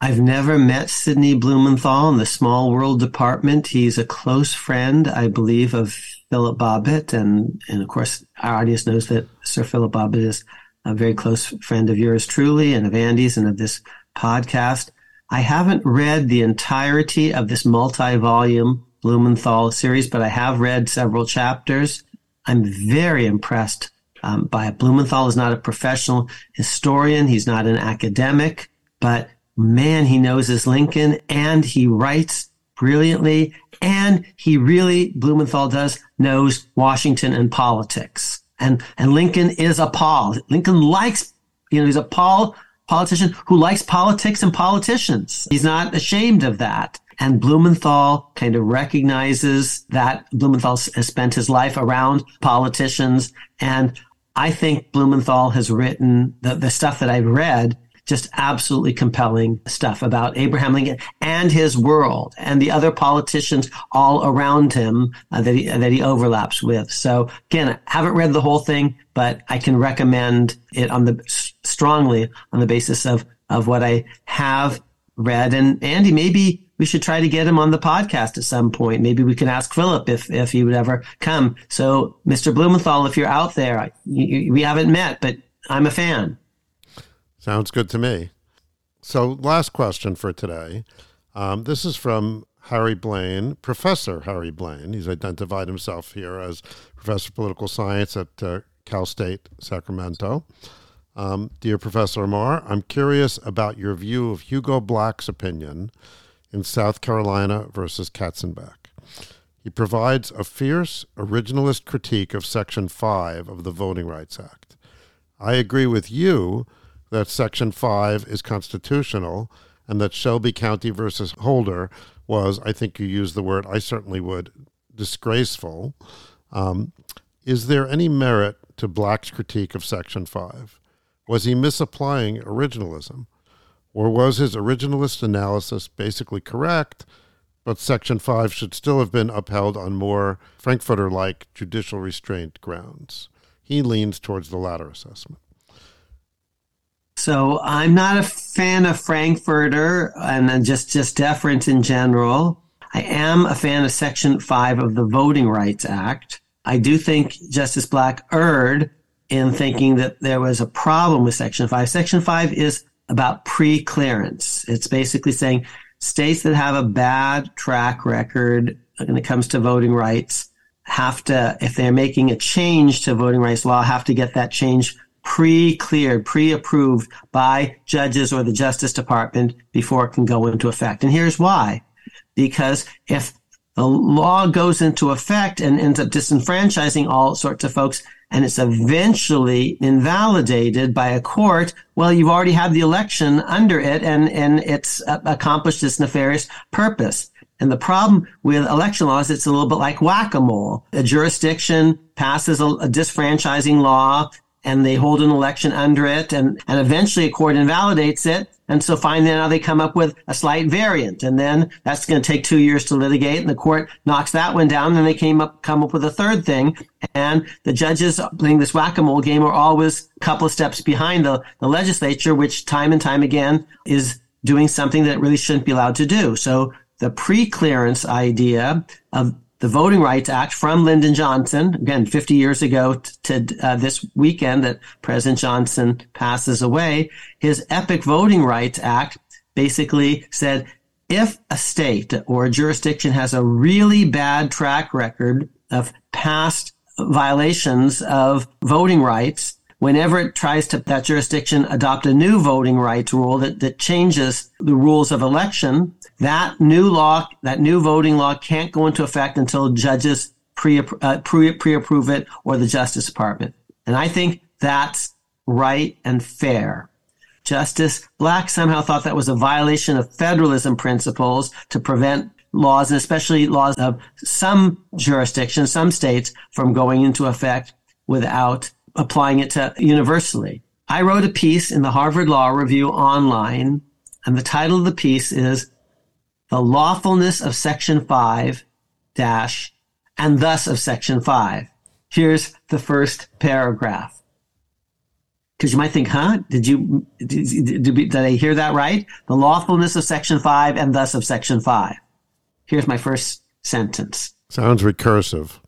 S2: I've never met Sidney Blumenthal in the Small World Department. He's a close friend, I believe, of Philip Bobbitt. And, and of course, our audience knows that Sir Philip Bobbitt is a very close friend of yours truly and of Andy's and of this podcast. I haven't read the entirety of this multi-volume Blumenthal series, but I have read several chapters. I'm very impressed um, by Blumenthal is not a professional historian. He's not an academic, but man, he knows his Lincoln and he writes brilliantly. And he really, Blumenthal does, knows Washington and politics. And, and Lincoln is a pol. Lincoln likes, you know, he's a pol politician who likes politics and politicians. He's not ashamed of that. And Blumenthal kind of recognizes that Blumenthal has spent his life around politicians and I think Blumenthal has written the, the stuff that I've read, just absolutely compelling stuff about Abraham Lincoln and his world and the other politicians all around him uh, that he that he overlaps with. So again, I haven't read the whole thing, but I can recommend it on the strongly on the basis of of what I have read. And Andy, maybe we should try to get him on the podcast at some point. Maybe we can ask Philip if, if he would ever come. So, Mr. Blumenthal, if you're out there, you, we haven't met, but I'm a fan.
S1: Sounds good to me. So, last question for today. Um, this is from Harry Blaine, Professor Harry Blaine. He's identified himself here as Professor of Political Science at uh, Cal State Sacramento. Um, Dear Professor Amar, I'm curious about your view of Hugo Black's opinion in South Carolina versus Katzenbach. He provides a fierce originalist critique of Section 5 of the Voting Rights Act. I agree with you that Section 5 is constitutional and that Shelby County versus Holder was, I think you used the word, I certainly would, disgraceful. Um, is there any merit to Black's critique of Section 5? Was he misapplying originalism? Or was his originalist analysis basically correct, but Section 5 should still have been upheld on more Frankfurter like judicial restraint grounds? He leans towards the latter assessment.
S2: So I'm not a fan of Frankfurter and just, just deference in general. I am a fan of Section 5 of the Voting Rights Act. I do think Justice Black erred in thinking that there was a problem with Section 5. Section 5 is about pre-clearance. It's basically saying states that have a bad track record when it comes to voting rights have to, if they're making a change to voting rights law, have to get that change pre-cleared, pre-approved by judges or the Justice Department before it can go into effect. And here's why. Because if the law goes into effect and ends up disenfranchising all sorts of folks, and it's eventually invalidated by a court, well, you've already had the election under it and, and it's uh, accomplished its nefarious purpose. And the problem with election laws, it's a little bit like whack-a-mole. A jurisdiction passes a, a disfranchising law and they hold an election under it and, and eventually a court invalidates it. And so finally now they come up with a slight variant and then that's going to take two years to litigate and the court knocks that one down. And they came up, come up with a third thing. And the judges playing this whack-a-mole game are always a couple of steps behind the, the legislature, which time and time again is doing something that really shouldn't be allowed to do. So the pre-clearance idea of the Voting Rights Act from Lyndon Johnson, again, 50 years ago to uh, this weekend that President Johnson passes away, his epic Voting Rights Act basically said if a state or a jurisdiction has a really bad track record of past violations of voting rights, whenever it tries to that jurisdiction adopt a new voting rights rule that, that changes the rules of election, that new law, that new voting law can't go into effect until judges pre, uh, pre, pre-approve it or the Justice Department. And I think that's right and fair. Justice Black somehow thought that was a violation of federalism principles to prevent laws, and especially laws of some jurisdictions, some states, from going into effect without applying it to universally. I wrote a piece in the Harvard Law Review online, and the title of the piece is The Lawfulness of Section 5 dash and thus of Section 5. Here's the first paragraph. Because you might think, huh? Did you, did, did, did I hear that right? The lawfulness of Section 5 and thus of Section 5. Here's my first sentence.
S1: Sounds recursive.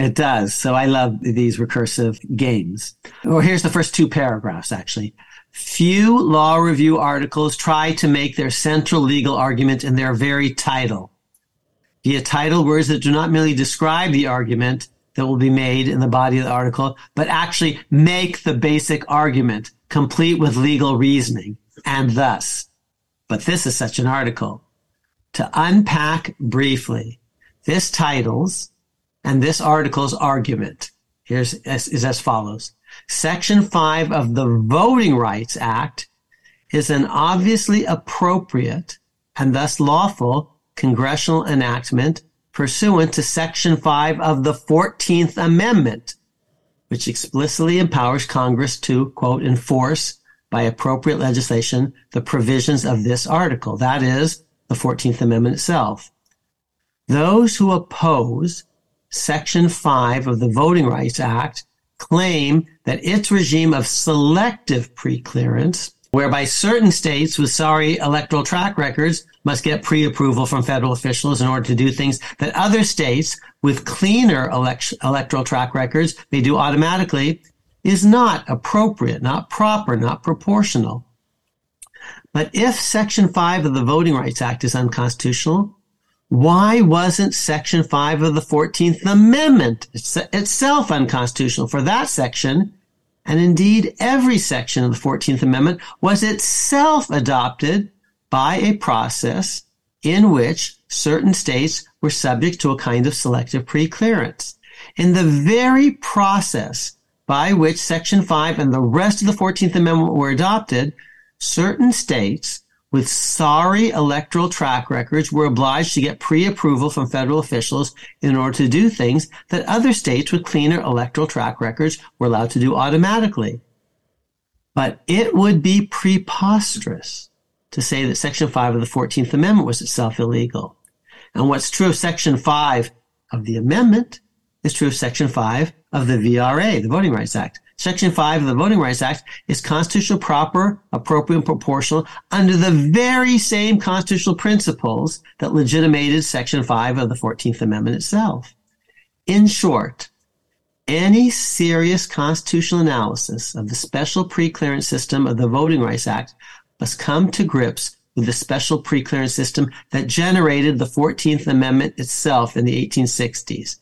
S2: It does. So I love these recursive games. Well, here's the first two paragraphs, actually. Few law review articles try to make their central legal argument in their very title. Via title words that do not merely describe the argument that will be made in the body of the article, but actually make the basic argument complete with legal reasoning and thus. But this is such an article. To unpack briefly, this titles and this article's argument here's is as follows. Section 5 of the Voting Rights Act is an obviously appropriate and thus lawful congressional enactment pursuant to Section 5 of the 14th Amendment, which explicitly empowers Congress to, quote, enforce by appropriate legislation the provisions of this article. That is the 14th Amendment itself. Those who oppose Section 5 of the Voting Rights Act claim that its regime of selective preclearance, whereby certain states with sorry electoral track records must get pre-approval from federal officials in order to do things that other states with cleaner elect- electoral track records may do automatically, is not appropriate, not proper, not proportional. But if Section 5 of the Voting Rights Act is unconstitutional, why wasn't Section 5 of the 14th Amendment itself unconstitutional for that section? And indeed, every section of the 14th Amendment was itself adopted by a process in which certain states were subject to a kind of selective preclearance. In the very process by which Section 5 and the rest of the 14th Amendment were adopted, certain states with sorry electoral track records were obliged to get pre-approval from federal officials in order to do things that other states with cleaner electoral track records were allowed to do automatically. But it would be preposterous to say that Section 5 of the 14th Amendment was itself illegal. And what's true of Section 5 of the amendment is true of Section 5 of the VRA, the Voting Rights Act. Section 5 of the Voting Rights Act is constitutional, proper, appropriate, and proportional under the very same constitutional principles that legitimated Section 5 of the 14th Amendment itself. In short, any serious constitutional analysis of the special preclearance system of the Voting Rights Act must come to grips with the special preclearance system that generated the 14th Amendment itself in the 1860s.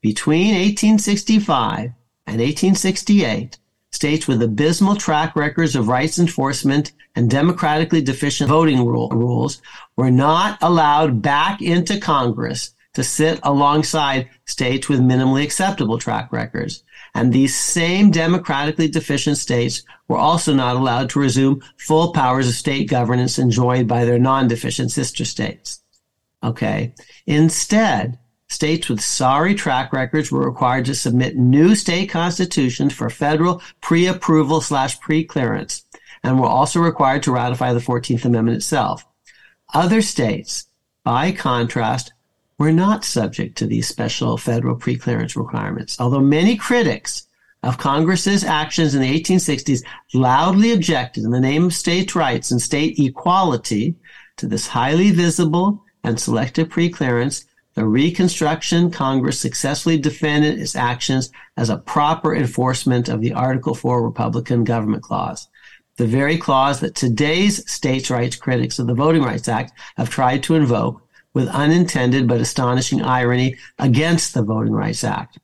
S2: Between 1865 and 1868, states with abysmal track records of rights enforcement and democratically deficient voting rule, rules were not allowed back into Congress to sit alongside states with minimally acceptable track records. And these same democratically deficient states were also not allowed to resume full powers of state governance enjoyed by their non-deficient sister states. Okay. Instead, states with sorry track records were required to submit new state constitutions for federal pre-approval slash pre-clearance and were also required to ratify the 14th Amendment itself. Other states, by contrast, were not subject to these special federal pre-clearance requirements. Although many critics of Congress's actions in the 1860s loudly objected in the name of states' rights and state equality to this highly visible and selective preclearance, the Reconstruction Congress successfully defended its actions as a proper enforcement of the Article 4 Republican Government Clause, the very clause that today's states' rights critics of the Voting Rights Act have tried to invoke with unintended but astonishing irony against the Voting Rights Act.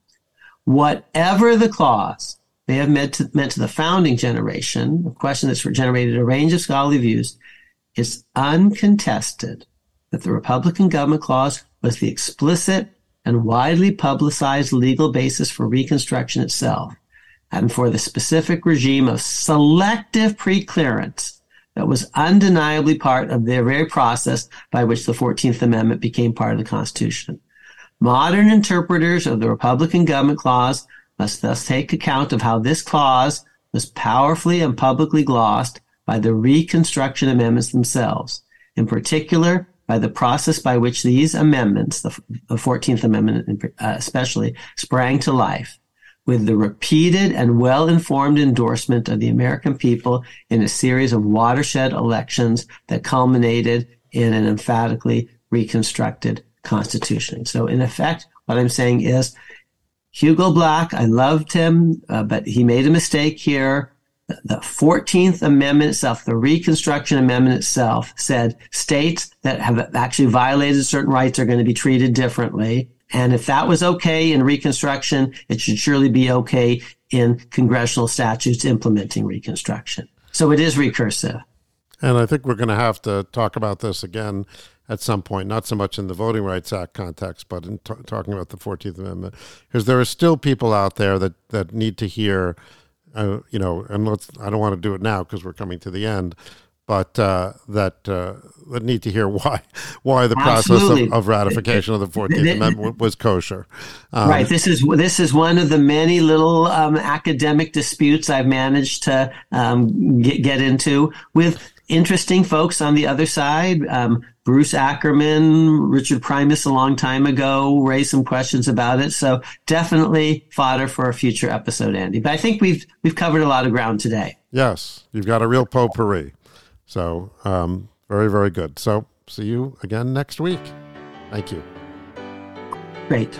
S2: Whatever the clause may have meant to, meant to the founding generation, a question that's generated a range of scholarly views, is uncontested that the Republican Government Clause was the explicit and widely publicized legal basis for Reconstruction itself and for the specific regime of selective preclearance that was undeniably part of the very process by which the 14th Amendment became part of the Constitution. Modern interpreters of the Republican Government Clause must thus take account of how this clause was powerfully and publicly glossed by the Reconstruction Amendments themselves, in particular by the process by which these amendments, the 14th Amendment uh, especially, sprang to life with the repeated and well-informed endorsement of the American people in a series of watershed elections that culminated in an emphatically reconstructed constitution. So in effect, what I'm saying is Hugo Black, I loved him, uh, but he made a mistake here. The 14th Amendment itself, the Reconstruction Amendment itself said states that have actually violated certain rights are going to be treated differently. And if that was okay in Reconstruction, it should surely be okay in congressional statutes implementing Reconstruction. So it is recursive.
S1: And I think we're going to have to talk about this again at some point, not so much in the Voting Rights Act context, but in t- talking about the 14th Amendment, because there are still people out there that, that need to hear, uh, you know, and let's, I don't want to do it now because we're coming to the end, but uh, that uh, that need to hear why why the process of, of, ratification of the Fourteenth Amendment was kosher.
S2: Um, right. This is this is one of the many little um, academic disputes I've managed to um, get get into with interesting folks on the other side. Um, Bruce Ackerman, Richard Primus, a long time ago, raised some questions about it. So definitely fodder for a future episode, Andy. But I think we've we've covered a lot of ground today.
S1: Yes, you've got a real potpourri. So, um, very, very good. So, see you again next week. Thank you.
S2: Great.